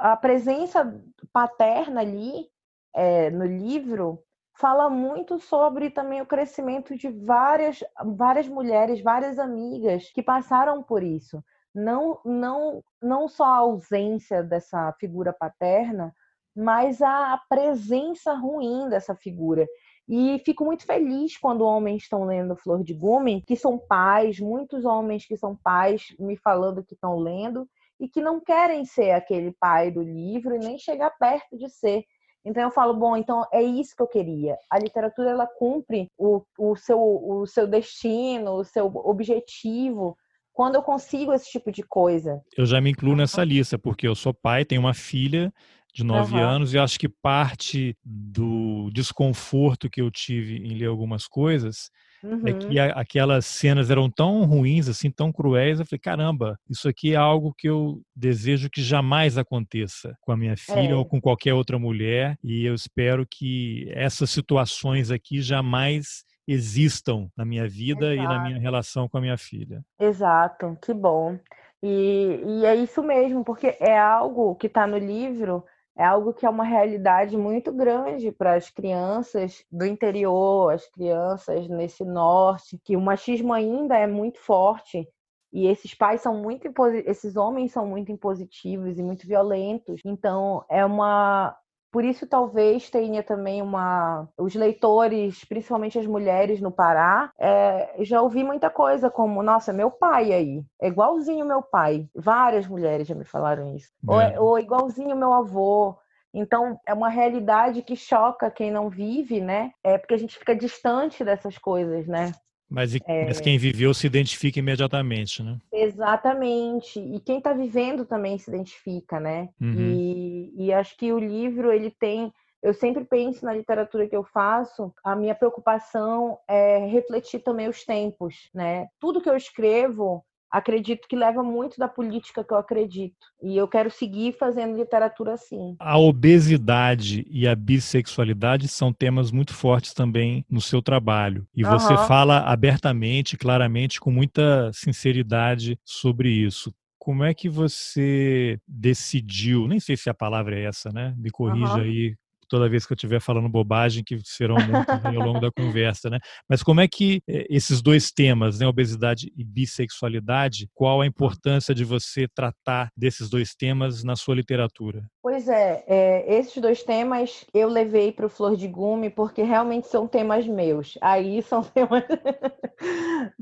a presença paterna ali é, no livro fala muito sobre também o crescimento de várias, várias mulheres, várias amigas que passaram por isso. Não, não, não só a ausência dessa figura paterna, mas a presença ruim dessa figura. E fico muito feliz quando homens estão lendo Flor de Gume, que são pais, muitos homens que são pais me falando que estão lendo e que não querem ser aquele pai do livro e nem chegar perto de ser. Então eu falo, bom, então é isso que eu queria. A literatura ela cumpre o, o, seu, o seu destino, o seu objetivo quando eu consigo esse tipo de coisa. Eu já me incluo nessa lista, porque eu sou pai, tenho uma filha de nove uhum. anos e acho que parte do desconforto que eu tive em ler algumas coisas Uhum. É que a, aquelas cenas eram tão ruins, assim, tão cruéis. Eu falei, caramba, isso aqui é algo que eu desejo que jamais aconteça com a minha filha é. ou com qualquer outra mulher. E eu espero que essas situações aqui jamais existam na minha vida Exato. e na minha relação com a minha filha. Exato, que bom. E, e é isso mesmo, porque é algo que está no livro é algo que é uma realidade muito grande para as crianças do interior, as crianças nesse norte, que o machismo ainda é muito forte e esses pais são muito esses homens são muito impositivos e muito violentos. Então é uma por isso, talvez tenha também uma. Os leitores, principalmente as mulheres no Pará, é... já ouvi muita coisa como: nossa, meu pai aí, é igualzinho meu pai. Várias mulheres já me falaram isso. É. Ou, é, ou igualzinho meu avô. Então, é uma realidade que choca quem não vive, né? É porque a gente fica distante dessas coisas, né? Mas, é... mas, quem viveu se identifica imediatamente, né? Exatamente. E quem está vivendo também se identifica, né? Uhum. E, e acho que o livro, ele tem... Eu sempre penso na literatura que eu faço, a minha preocupação é refletir também os tempos, né? Tudo que eu escrevo acredito que leva muito da política que eu acredito. E eu quero seguir fazendo literatura assim. A obesidade e a bissexualidade são temas muito fortes também no seu trabalho. E você uhum. fala abertamente, claramente, com muita sinceridade sobre isso. Como é que você decidiu? Nem sei se a palavra é essa, né? Me corrija uhum. aí toda vez que eu estiver falando bobagem, que serão muitas ao longo da conversa, né? Mas como é que eh, esses dois temas, né, obesidade e bissexualidade, qual a importância de você tratar desses dois temas na sua literatura? Pois é, é esses dois temas eu levei para o Flor de Gume porque realmente são temas meus. Aí são temas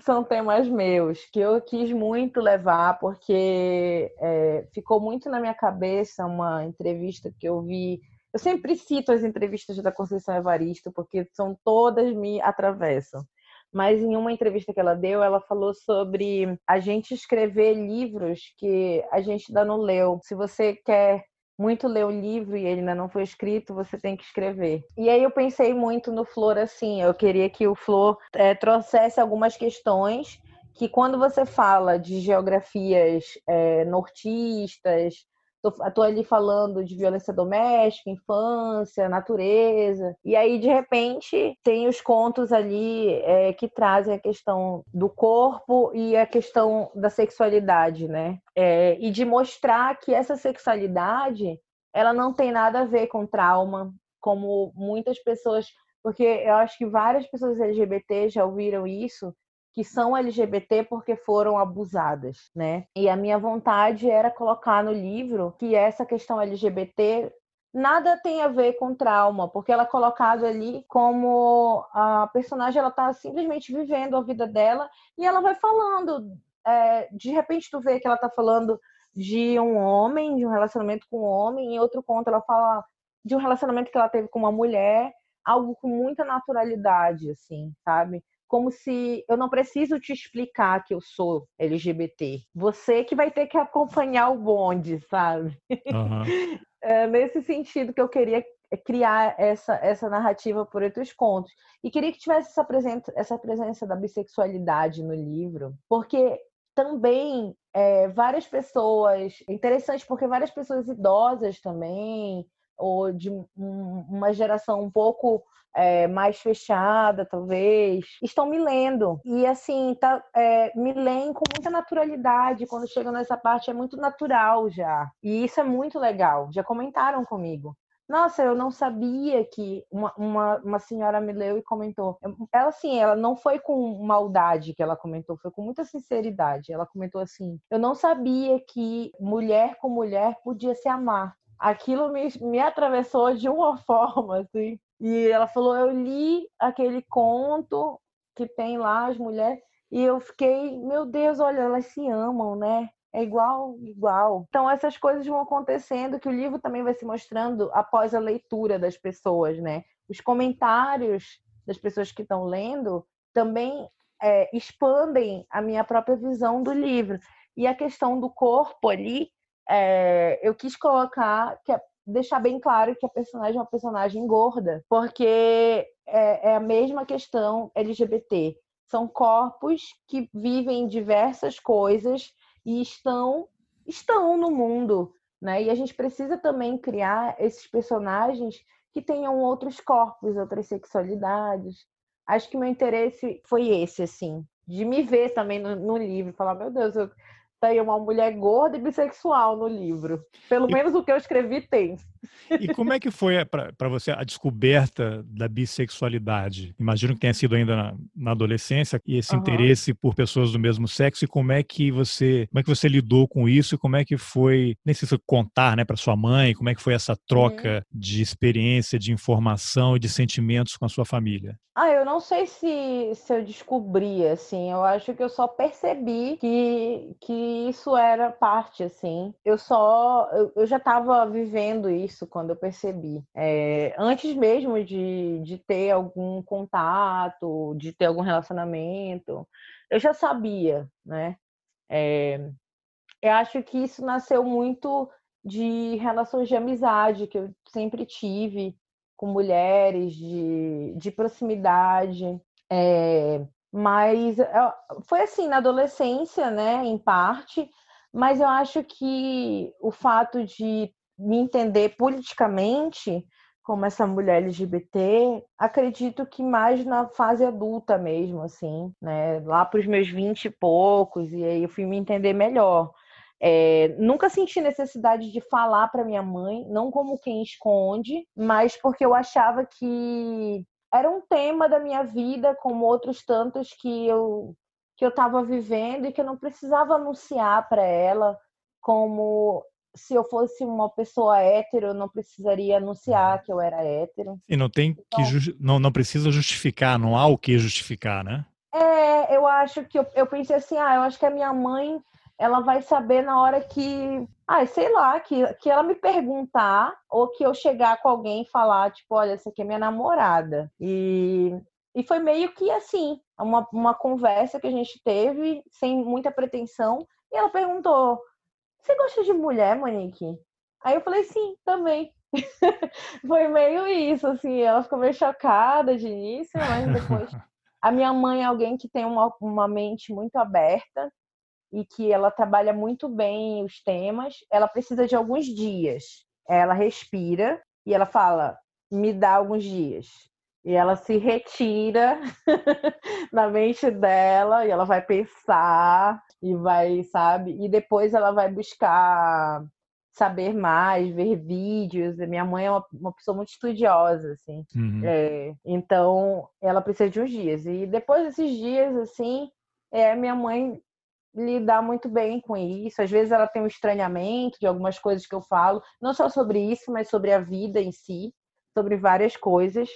são temas meus que eu quis muito levar porque é, ficou muito na minha cabeça uma entrevista que eu vi eu sempre cito as entrevistas da Conceição Evaristo, porque são todas me atravessam. Mas em uma entrevista que ela deu, ela falou sobre a gente escrever livros que a gente ainda não leu. Se você quer muito ler o livro e ele ainda não foi escrito, você tem que escrever. E aí eu pensei muito no Flor assim, eu queria que o Flor é, trouxesse algumas questões que quando você fala de geografias é, nortistas, Estou ali falando de violência doméstica, infância, natureza. E aí, de repente, tem os contos ali é, que trazem a questão do corpo e a questão da sexualidade, né? É, e de mostrar que essa sexualidade ela não tem nada a ver com trauma, como muitas pessoas. Porque eu acho que várias pessoas LGBT já ouviram isso, que são LGBT porque foram abusadas, né? E a minha vontade era colocar no livro que essa questão LGBT nada tem a ver com trauma, porque ela é colocada ali como a personagem ela tá simplesmente vivendo a vida dela e ela vai falando. É, de repente tu vê que ela tá falando de um homem, de um relacionamento com um homem, em outro conto ela fala de um relacionamento que ela teve com uma mulher, algo com muita naturalidade, assim, sabe? Como se eu não preciso te explicar que eu sou LGBT. Você que vai ter que acompanhar o bonde, sabe? Uhum. É nesse sentido que eu queria criar essa, essa narrativa por outros contos. E queria que tivesse essa presença, essa presença da bissexualidade no livro, porque também é, várias pessoas, interessante porque várias pessoas idosas também, ou de um, uma geração um pouco é, mais fechada, talvez, estão me lendo. E assim, tá, é, me leem com muita naturalidade. Quando chegam nessa parte, é muito natural já. E isso é muito legal. Já comentaram comigo. Nossa, eu não sabia que uma, uma, uma, senhora me leu e comentou. Ela, assim, ela não foi com maldade que ela comentou, foi com muita sinceridade. Ela comentou assim: Eu não sabia que mulher com mulher podia se amar. Aquilo me, me atravessou de uma forma, assim. E ela falou: Eu li aquele conto que tem lá as mulheres, e eu fiquei, meu Deus, olha, elas se amam, né? é igual, igual. Então essas coisas vão acontecendo que o livro também vai se mostrando após a leitura das pessoas, né? Os comentários das pessoas que estão lendo também é, expandem a minha própria visão do livro. E a questão do corpo ali, é, eu quis colocar é, deixar bem claro que a personagem é uma personagem gorda, porque é, é a mesma questão LGBT. São corpos que vivem diversas coisas e estão estão no mundo, né? E a gente precisa também criar esses personagens que tenham outros corpos, outras sexualidades. Acho que meu interesse foi esse, assim, de me ver também no, no livro, falar, meu Deus, eu tem uma mulher gorda e bissexual no livro. Pelo e... menos o que eu escrevi tem. E como é que foi para você a descoberta da bissexualidade? Imagino que tenha sido ainda na, na adolescência e esse uhum. interesse por pessoas do mesmo sexo. E como é que você, como é que você lidou com isso? E como é que foi, nem sei se contar, né, para sua mãe, como é que foi essa troca uhum. de experiência, de informação e de sentimentos com a sua família? Ah, eu não sei se, se eu descobri, assim. Eu acho que eu só percebi que, que isso era parte, assim. Eu só. Eu, eu já estava vivendo isso quando eu percebi. É, antes mesmo de, de ter algum contato, de ter algum relacionamento, eu já sabia, né? É, eu acho que isso nasceu muito de relações de amizade que eu sempre tive com mulheres, de, de proximidade. É, mas foi assim, na adolescência, né, em parte, mas eu acho que o fato de me entender politicamente como essa mulher LGBT, acredito que mais na fase adulta mesmo, assim, né? Lá para os meus vinte e poucos, e aí eu fui me entender melhor. É, nunca senti necessidade de falar para minha mãe, não como quem esconde, mas porque eu achava que era um tema da minha vida, como outros tantos que eu que eu estava vivendo e que eu não precisava anunciar para ela como se eu fosse uma pessoa hétero, eu não precisaria anunciar que eu era hétero. E não tem então, que não, não precisa justificar, não há o que justificar, né? É, eu acho que eu, eu pensei assim, ah, eu acho que a minha mãe ela vai saber na hora que, ah, sei lá, que, que ela me perguntar ou que eu chegar com alguém e falar, tipo, olha, essa aqui é minha namorada. E, e foi meio que assim, uma, uma conversa que a gente teve, sem muita pretensão, e ela perguntou: Você gosta de mulher, Monique? Aí eu falei, sim, também. foi meio isso, assim, ela ficou meio chocada de início, mas depois. A minha mãe é alguém que tem uma, uma mente muito aberta, e que ela trabalha muito bem os temas, ela precisa de alguns dias. Ela respira e ela fala: me dá alguns dias. E ela se retira na mente dela e ela vai pensar e vai, sabe? E depois ela vai buscar saber mais, ver vídeos. Minha mãe é uma, uma pessoa muito estudiosa, assim. Uhum. É, então, ela precisa de uns dias. E depois desses dias, assim, é, minha mãe lidar muito bem com isso. Às vezes ela tem um estranhamento de algumas coisas que eu falo, não só sobre isso, mas sobre a vida em si, sobre várias coisas.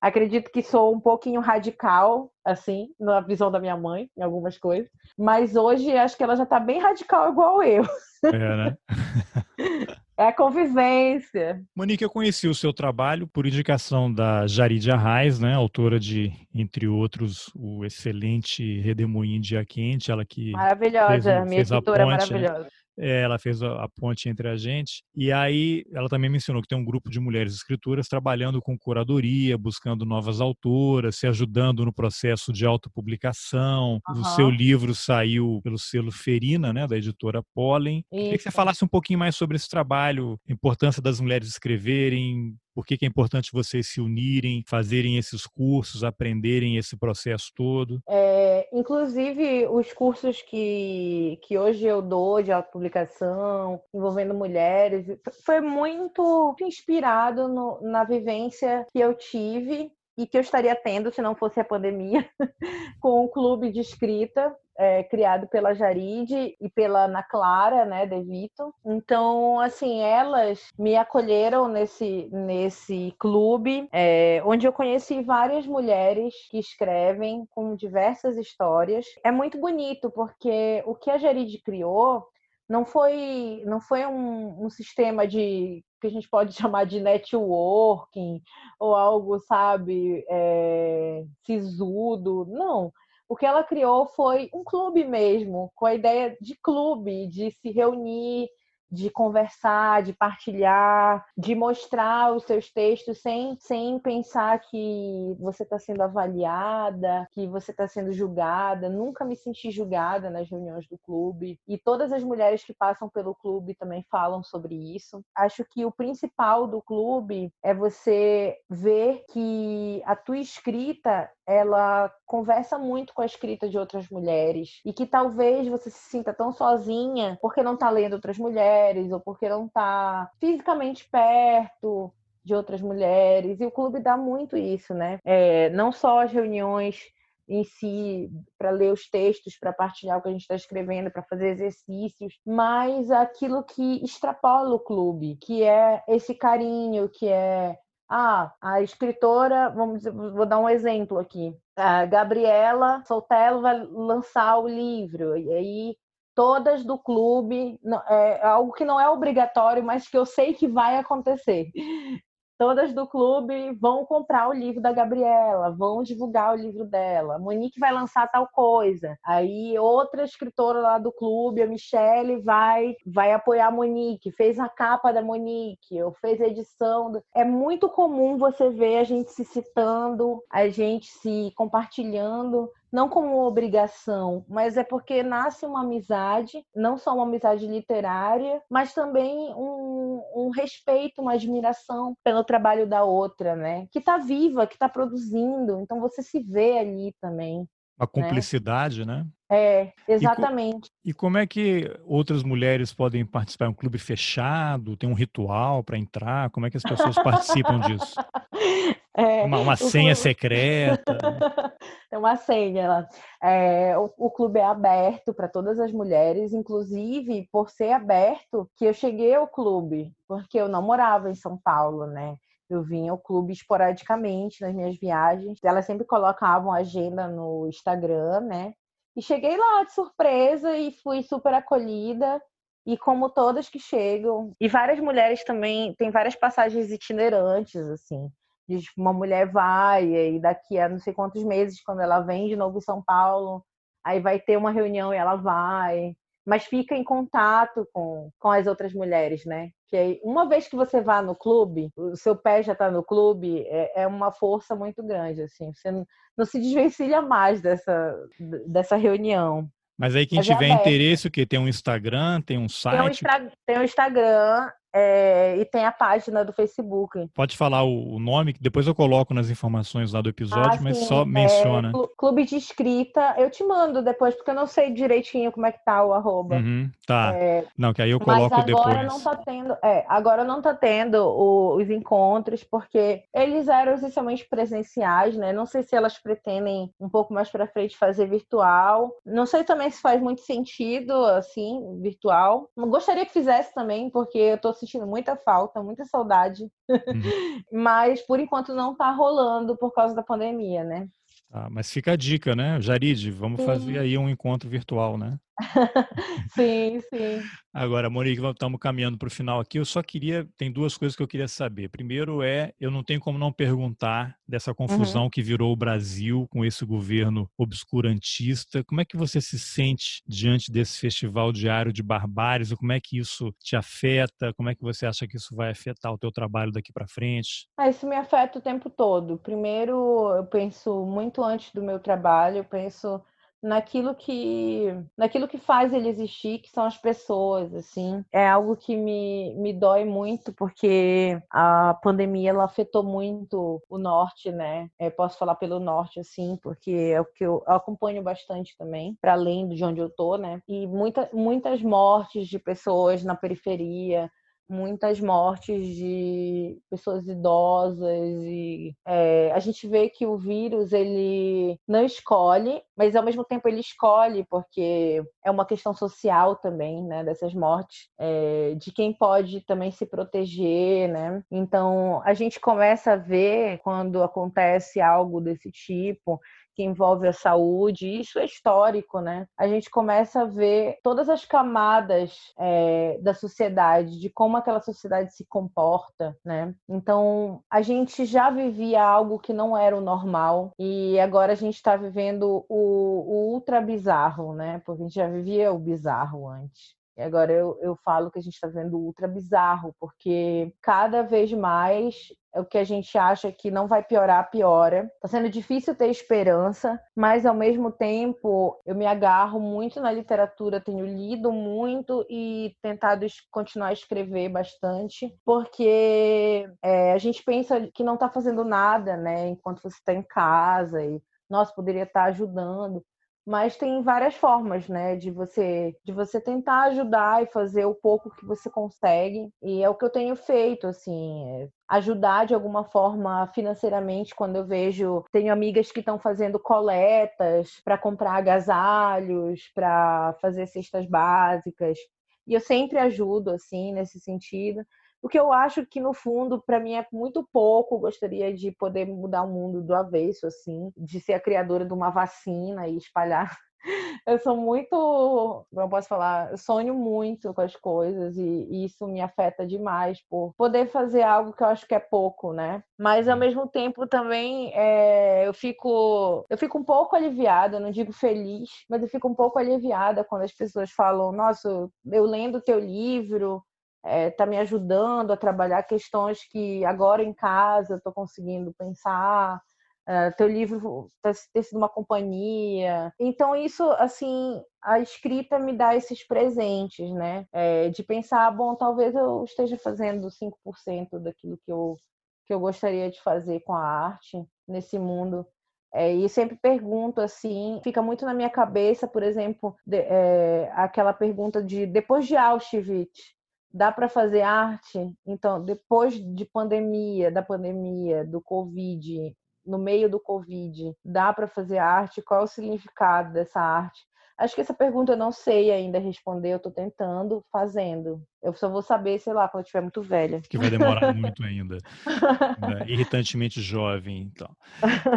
Acredito que sou um pouquinho radical, assim, na visão da minha mãe, em algumas coisas. Mas hoje acho que ela já está bem radical igual eu. É, né? É a convivência. Monique, eu conheci o seu trabalho por indicação da Jaridia Arraes, né, autora de, entre outros, o excelente Redemoinho Dia Quente, ela que Maravilhosa, fez, minha fez ponte, maravilhosa. Né? É, ela fez a, ponte entre a gente. E aí ela também mencionou que tem um grupo de mulheres escritoras trabalhando com curadoria, buscando novas autoras, se ajudando no processo de autopublicação. Uhum. O seu livro saiu pelo selo Ferina, né, da editora Pollen. Queria que você falasse um pouquinho mais sobre esse trabalho, a importância das mulheres escreverem, por que, é importante vocês se unirem, fazerem esses cursos, aprenderem esse processo todo? É, inclusive, os cursos que, que hoje eu dou de autopublicação, envolvendo mulheres, foi muito inspirado no, na vivência que eu tive e que eu estaria tendo se não fosse a pandemia, com o clube de escrita é, criado pela Jaride e pela Ana Clara, né, De Vito. Então, assim, elas me acolheram nesse, nesse clube, é, onde eu conheci várias mulheres que escrevem com diversas histórias. É muito bonito, porque o que a Jaride criou não foi, não foi um, um sistema de que a gente pode chamar de networking ou algo, sabe, é, sisudo. Não. O que ela criou foi um clube mesmo, com a ideia de clube, de se reunir, de conversar, de partilhar, de mostrar os seus textos sem, sem pensar que você está sendo avaliada, que você está sendo julgada. Nunca me senti julgada nas reuniões do clube. E todas as mulheres que passam pelo clube também falam sobre isso. Acho que o principal do clube é você ver que a tua escrita ela conversa muito com a escrita de outras mulheres e que talvez você se sinta tão sozinha porque não está lendo outras mulheres ou porque não está fisicamente perto de outras mulheres e o clube dá muito isso, né? É, não só as reuniões em si para ler os textos, para partilhar o que a gente está escrevendo, para fazer exercícios, mas aquilo que extrapola o clube, que é esse carinho, que é ah, a escritora, vamos vou dar um exemplo aqui. A Gabriela Soltelo vai lançar o livro, e aí todas do clube, é algo que não é obrigatório, mas que eu sei que vai acontecer todas do clube vão comprar o livro da Gabriela, vão divulgar o livro dela. Monique vai lançar tal coisa. Aí outra escritora lá do clube, a Michelle, vai vai apoiar a Monique, fez a capa da Monique, ou fez a edição. Do... É muito comum você ver a gente se citando, a gente se compartilhando não como obrigação, mas é porque nasce uma amizade, não só uma amizade literária, mas também um, um respeito, uma admiração pelo trabalho da outra, né? Que está viva, que está produzindo. Então você se vê ali também. A né? cumplicidade, né? né? É, exatamente. E, e, como é que outras mulheres podem participar? É um clube fechado? Tem um ritual para entrar? Como é que as pessoas participam disso? É, uma, uma senha clube... secreta? Tem uma senha. É, o, o clube é aberto para todas as mulheres, inclusive por ser aberto, que eu cheguei ao clube, porque eu não morava em São Paulo, né? Eu vinha ao clube esporadicamente nas minhas viagens. Elas sempre colocavam agenda no Instagram, né? E cheguei lá de surpresa e fui super acolhida. E como todas que chegam, e várias mulheres também, tem várias passagens itinerantes, assim. De uma mulher vai, e daqui a não sei quantos meses, quando ela vem de novo em São Paulo, aí vai ter uma reunião e ela vai. Mas fica em contato com, com as outras mulheres, né? Que aí, uma vez que você vá no clube, o seu pé já está no clube, é, é, uma força muito grande, assim. Você não, não se desvencilha mais dessa, dessa reunião. Mas aí quem Mas é tiver é interesse, o que? Tem um Instagram, tem um site? Tem um, tem um Instagram, é, e tem a página do Facebook. Pode falar o, o, nome, que depois eu coloco nas informações lá do episódio, ah, mas sim, só é, menciona. Clube de Escrita, eu te mando depois, porque eu não sei direitinho como é que tá o arroba. Uhum, tá. É, não, que aí eu coloco mas agora depois. Não tá tendo, é, agora não tá tendo o, os encontros, porque eles eram essencialmente presenciais, né? Não sei se elas pretendem um pouco mais para frente fazer virtual. Não sei também se faz muito sentido, assim, virtual. Gostaria que fizesse também, porque eu tô sentindo muita falta, muita saudade. Uhum. Mas por enquanto não está rolando por causa da pandemia, né? Ah, mas fica a dica, né? Jaride, vamos sim. fazer aí um encontro virtual, né? Sim, sim. Agora, Monique, estamos caminhando para o final aqui. Eu só queria, tem duas coisas que eu queria saber. Primeiro é, eu não tenho como não perguntar dessa confusão uhum. que virou o Brasil com esse governo obscurantista. Como é que você se sente diante desse festival diário de barbáries? Como é que isso te afeta? Como é que você acha que isso vai afetar o teu trabalho daqui para frente? Ah, isso me afeta o tempo todo. Primeiro, eu penso muito antes do meu trabalho, eu penso naquilo que naquilo que faz ele existir, que são as pessoas, assim. É algo que me, me dói muito porque a pandemia ela afetou muito o norte, né? É, posso falar pelo norte assim, porque é o que eu, eu acompanho bastante também, para além de onde eu tô, né? E muita, muitas mortes de pessoas na periferia, muitas mortes de pessoas idosas e é, a gente vê que o vírus ele não escolhe, mas ao mesmo tempo ele escolhe porque é uma questão social também, né, dessas mortes, é, de quem pode também se proteger, né? Então a gente começa a ver quando acontece algo desse tipo que envolve a saúde, isso é histórico, né? A gente começa a ver todas as camadas é, da sociedade, de como aquela sociedade se comporta, né? Então, a gente já vivia algo que não era o normal e agora a gente está vivendo o, o ultra bizarro, né? Porque a gente já vivia o bizarro antes. E agora eu, eu falo que a gente está vendo ultra bizarro, porque cada vez mais o que a gente acha que não vai piorar, piora. Está sendo difícil ter esperança, mas ao mesmo tempo eu me agarro muito na literatura, tenho lido muito e tentado continuar a escrever bastante, porque é, a gente pensa que não está fazendo nada, né? Enquanto você está em casa e nossa, poderia estar tá ajudando mas tem várias formas, né, de você de você tentar ajudar e fazer o pouco que você consegue. E é o que eu tenho feito, assim, é ajudar de alguma forma financeiramente quando eu vejo, tenho amigas que estão fazendo coletas para comprar agasalhos, para fazer cestas básicas. E eu sempre ajudo assim nesse sentido. O que eu acho que, no fundo, para mim é muito pouco. Gostaria de poder mudar o mundo do avesso, assim, de ser a criadora de uma vacina e espalhar. Eu sou muito, como eu posso falar, eu sonho muito com as coisas e, isso me afeta demais por poder fazer algo que eu acho que é pouco, né? Mas ao mesmo tempo também é, eu fico, eu fico um pouco aliviada, não digo feliz, mas eu fico um pouco aliviada quando as pessoas falam, nossa, eu lendo teu livro, está é, tá me ajudando a trabalhar questões que agora em casa estou conseguindo pensar. É, teu livro tá, ter sido uma companhia. Então, isso, assim, a escrita me dá esses presentes, né? É, de pensar, bom, talvez eu esteja fazendo 5% daquilo que eu, que eu gostaria de fazer com a arte nesse mundo. É, e sempre pergunto assim, fica muito na minha cabeça, por exemplo, de, é, aquela pergunta de depois de Auschwitz, dá para fazer arte. Então, depois de pandemia, da pandemia, do Covid, no meio do Covid, dá para fazer arte? Qual é o significado dessa arte? Acho que essa pergunta eu não sei ainda responder, eu estou tentando, fazendo. Eu só vou saber, sei lá, quando eu estiver muito velha. Que vai demorar muito ainda. Né? Irritantemente jovem, então.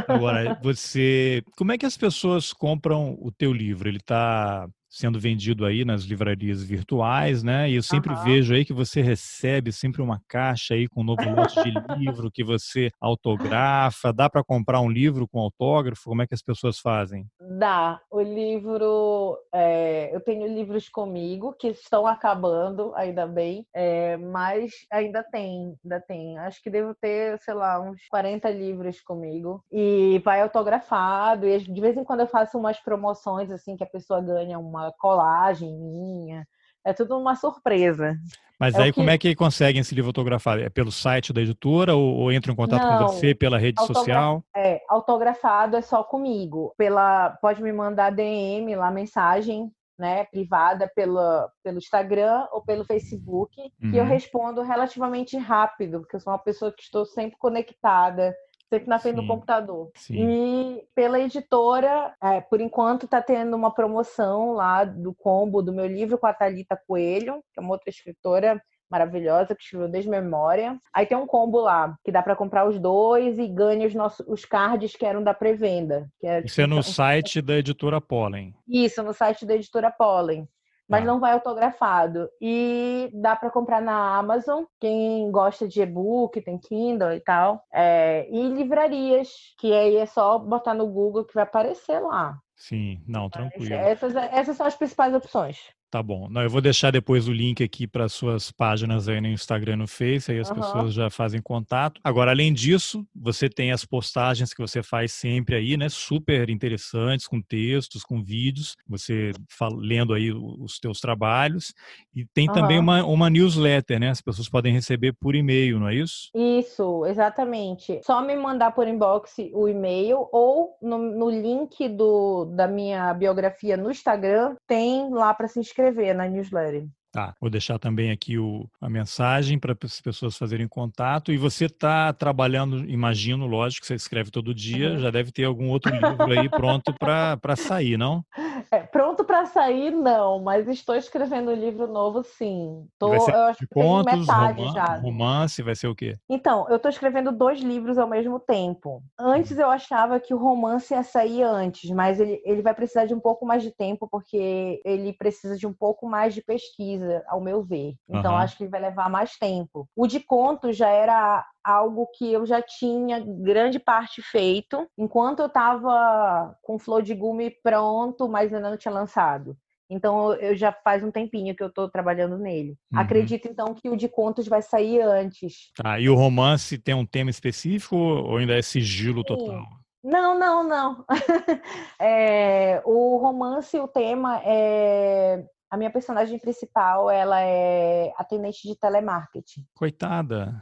Agora, você. Como é que as pessoas compram o teu livro? Ele está sendo vendido aí nas livrarias virtuais, né? E eu sempre uhum. vejo aí que você recebe sempre uma caixa aí com um novo lote de livro que você autografa. Dá para comprar um livro com autógrafo? Como é que as pessoas fazem? Dá. O livro, é, eu tenho livros comigo que estão acabando, ainda bem, é, mas ainda tem, ainda tem. Acho que devo ter, sei lá, uns 40 livros comigo e vai autografado. E de vez em quando eu faço umas promoções assim que a pessoa ganha uma colagem minha. É tudo uma surpresa. Mas é aí que... como é que conseguem esse livro autografado? É pelo site da editora ou, ou entram em contato Não, com você pela rede autogra... social? É, autografado é só comigo. Pela, pode me mandar DM lá, mensagem né, privada pela, pelo Instagram ou pelo Facebook, uhum. que eu uhum. respondo relativamente rápido, porque eu sou uma pessoa que estou sempre conectada sempre na frente sim, do computador. Sim. E pela editora, é, por enquanto está tendo uma promoção lá do combo do meu livro com a Thalita Coelho, que é uma outra escritora maravilhosa que escreveu desde memória. Aí tem um combo lá que dá para comprar os dois e ganha os nossos os cards que eram da pré-venda. É, Isso é no site da editora Pollen. Isso, no site da editora Pollen mas ah. não vai autografado. E dá para comprar na Amazon, quem gosta de e-book, tem Kindle e tal. É, e livrarias, que aí é só botar no Google que vai aparecer lá. Sim, não, tranquilo. Essas, essas são as principais opções. Tá bom. Não, eu vou deixar depois o link aqui para suas páginas aí no Instagram e no Face, aí as uhum. pessoas já fazem contato. Agora, além disso, você tem as postagens que você faz sempre aí, né? Super interessantes, com textos, com vídeos, você fala, lendo aí os teus trabalhos. E tem uhum. também uma, uma newsletter, né? As pessoas podem receber por e-mail, não é isso? Isso, exatamente. Só me mandar por inbox o e-mail ou no, no link do, da minha biografia no Instagram, tem lá para se inscrever na newsletter. Tá, vou deixar também aqui o, a mensagem para as pessoas fazerem contato. E você está trabalhando, imagino, lógico, você escreve todo dia, uhum. já deve ter algum outro livro aí pronto para sair, não? É, pronto para sair, não, mas estou escrevendo um livro novo, sim. Tô, vai ser eu acho que contos, metade roman já. romance, vai ser o quê? Então, eu estou escrevendo dois livros ao mesmo tempo. Antes eu achava que o romance ia sair antes, mas ele, ele vai precisar de um pouco mais de tempo, porque ele precisa de um pouco mais de pesquisa ao meu ver. Então, uhum. acho que vai levar mais tempo. O de contos já era algo que eu já tinha grande parte feito, enquanto eu estava com Flor de Gume pronto, mas ainda não tinha lançado. Então eu já faz um tempinho que eu estou trabalhando nele. Uhum. Acredito então que o de contos vai sair antes. Tá, e o romance tem um tema específico ou ainda é sigilo Sim. total? Não, não, não. é, o romance, o tema é a minha personagem principal, ela é atendente de telemarketing. Coitada.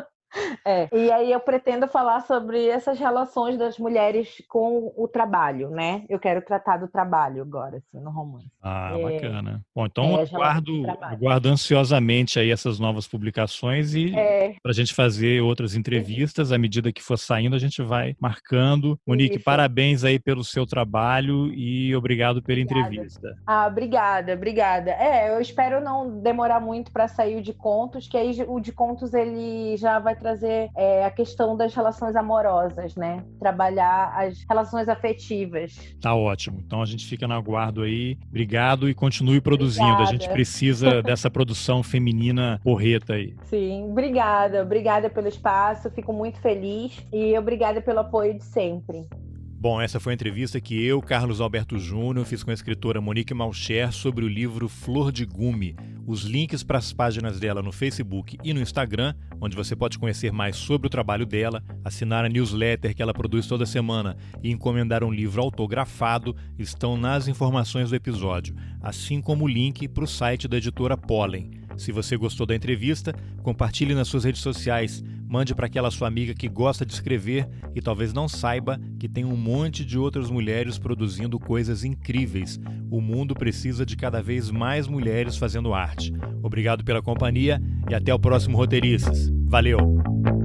É. E aí eu pretendo falar sobre essas relações das mulheres com o trabalho, né? Eu quero tratar do trabalho agora, assim, no romance. Ah, é, bacana. Bom, então é, aguardo, aguardo ansiosamente aí essas novas publicações e é. para a gente fazer outras entrevistas, à medida que for saindo, a gente vai marcando. Monique, Isso. parabéns aí pelo seu trabalho e obrigado pela obrigada. entrevista. Ah, obrigada, obrigada. É, eu espero não demorar muito para sair o de contos, que aí o de contos ele já vai trazer é, a questão das relações amorosas, né? Trabalhar as relações afetivas. Tá ótimo. Então a gente fica no aguardo aí. Obrigado e continue produzindo. Obrigada. A gente precisa dessa produção feminina porreta aí. Sim, obrigada. Obrigada pelo espaço. Fico muito feliz e obrigada pelo apoio de sempre. Bom, essa foi a entrevista que eu, Carlos Alberto Júnior, fiz com a escritora Monique Malcher sobre o livro Flor de Gume. Os links para as páginas dela no Facebook e no Instagram, onde você pode conhecer mais sobre o trabalho dela, assinar a newsletter que ela produz toda semana e encomendar um livro autografado, estão nas informações do episódio, assim como o link para o site da editora Pollen. Se você gostou da entrevista, compartilhe nas suas redes sociais, mande para aquela sua amiga que gosta de escrever e talvez não saiba que tem um monte de outras mulheres produzindo coisas incríveis. O mundo precisa de cada vez mais mulheres fazendo arte. Obrigado pela companhia e até o próximo Roteiristas. Valeu!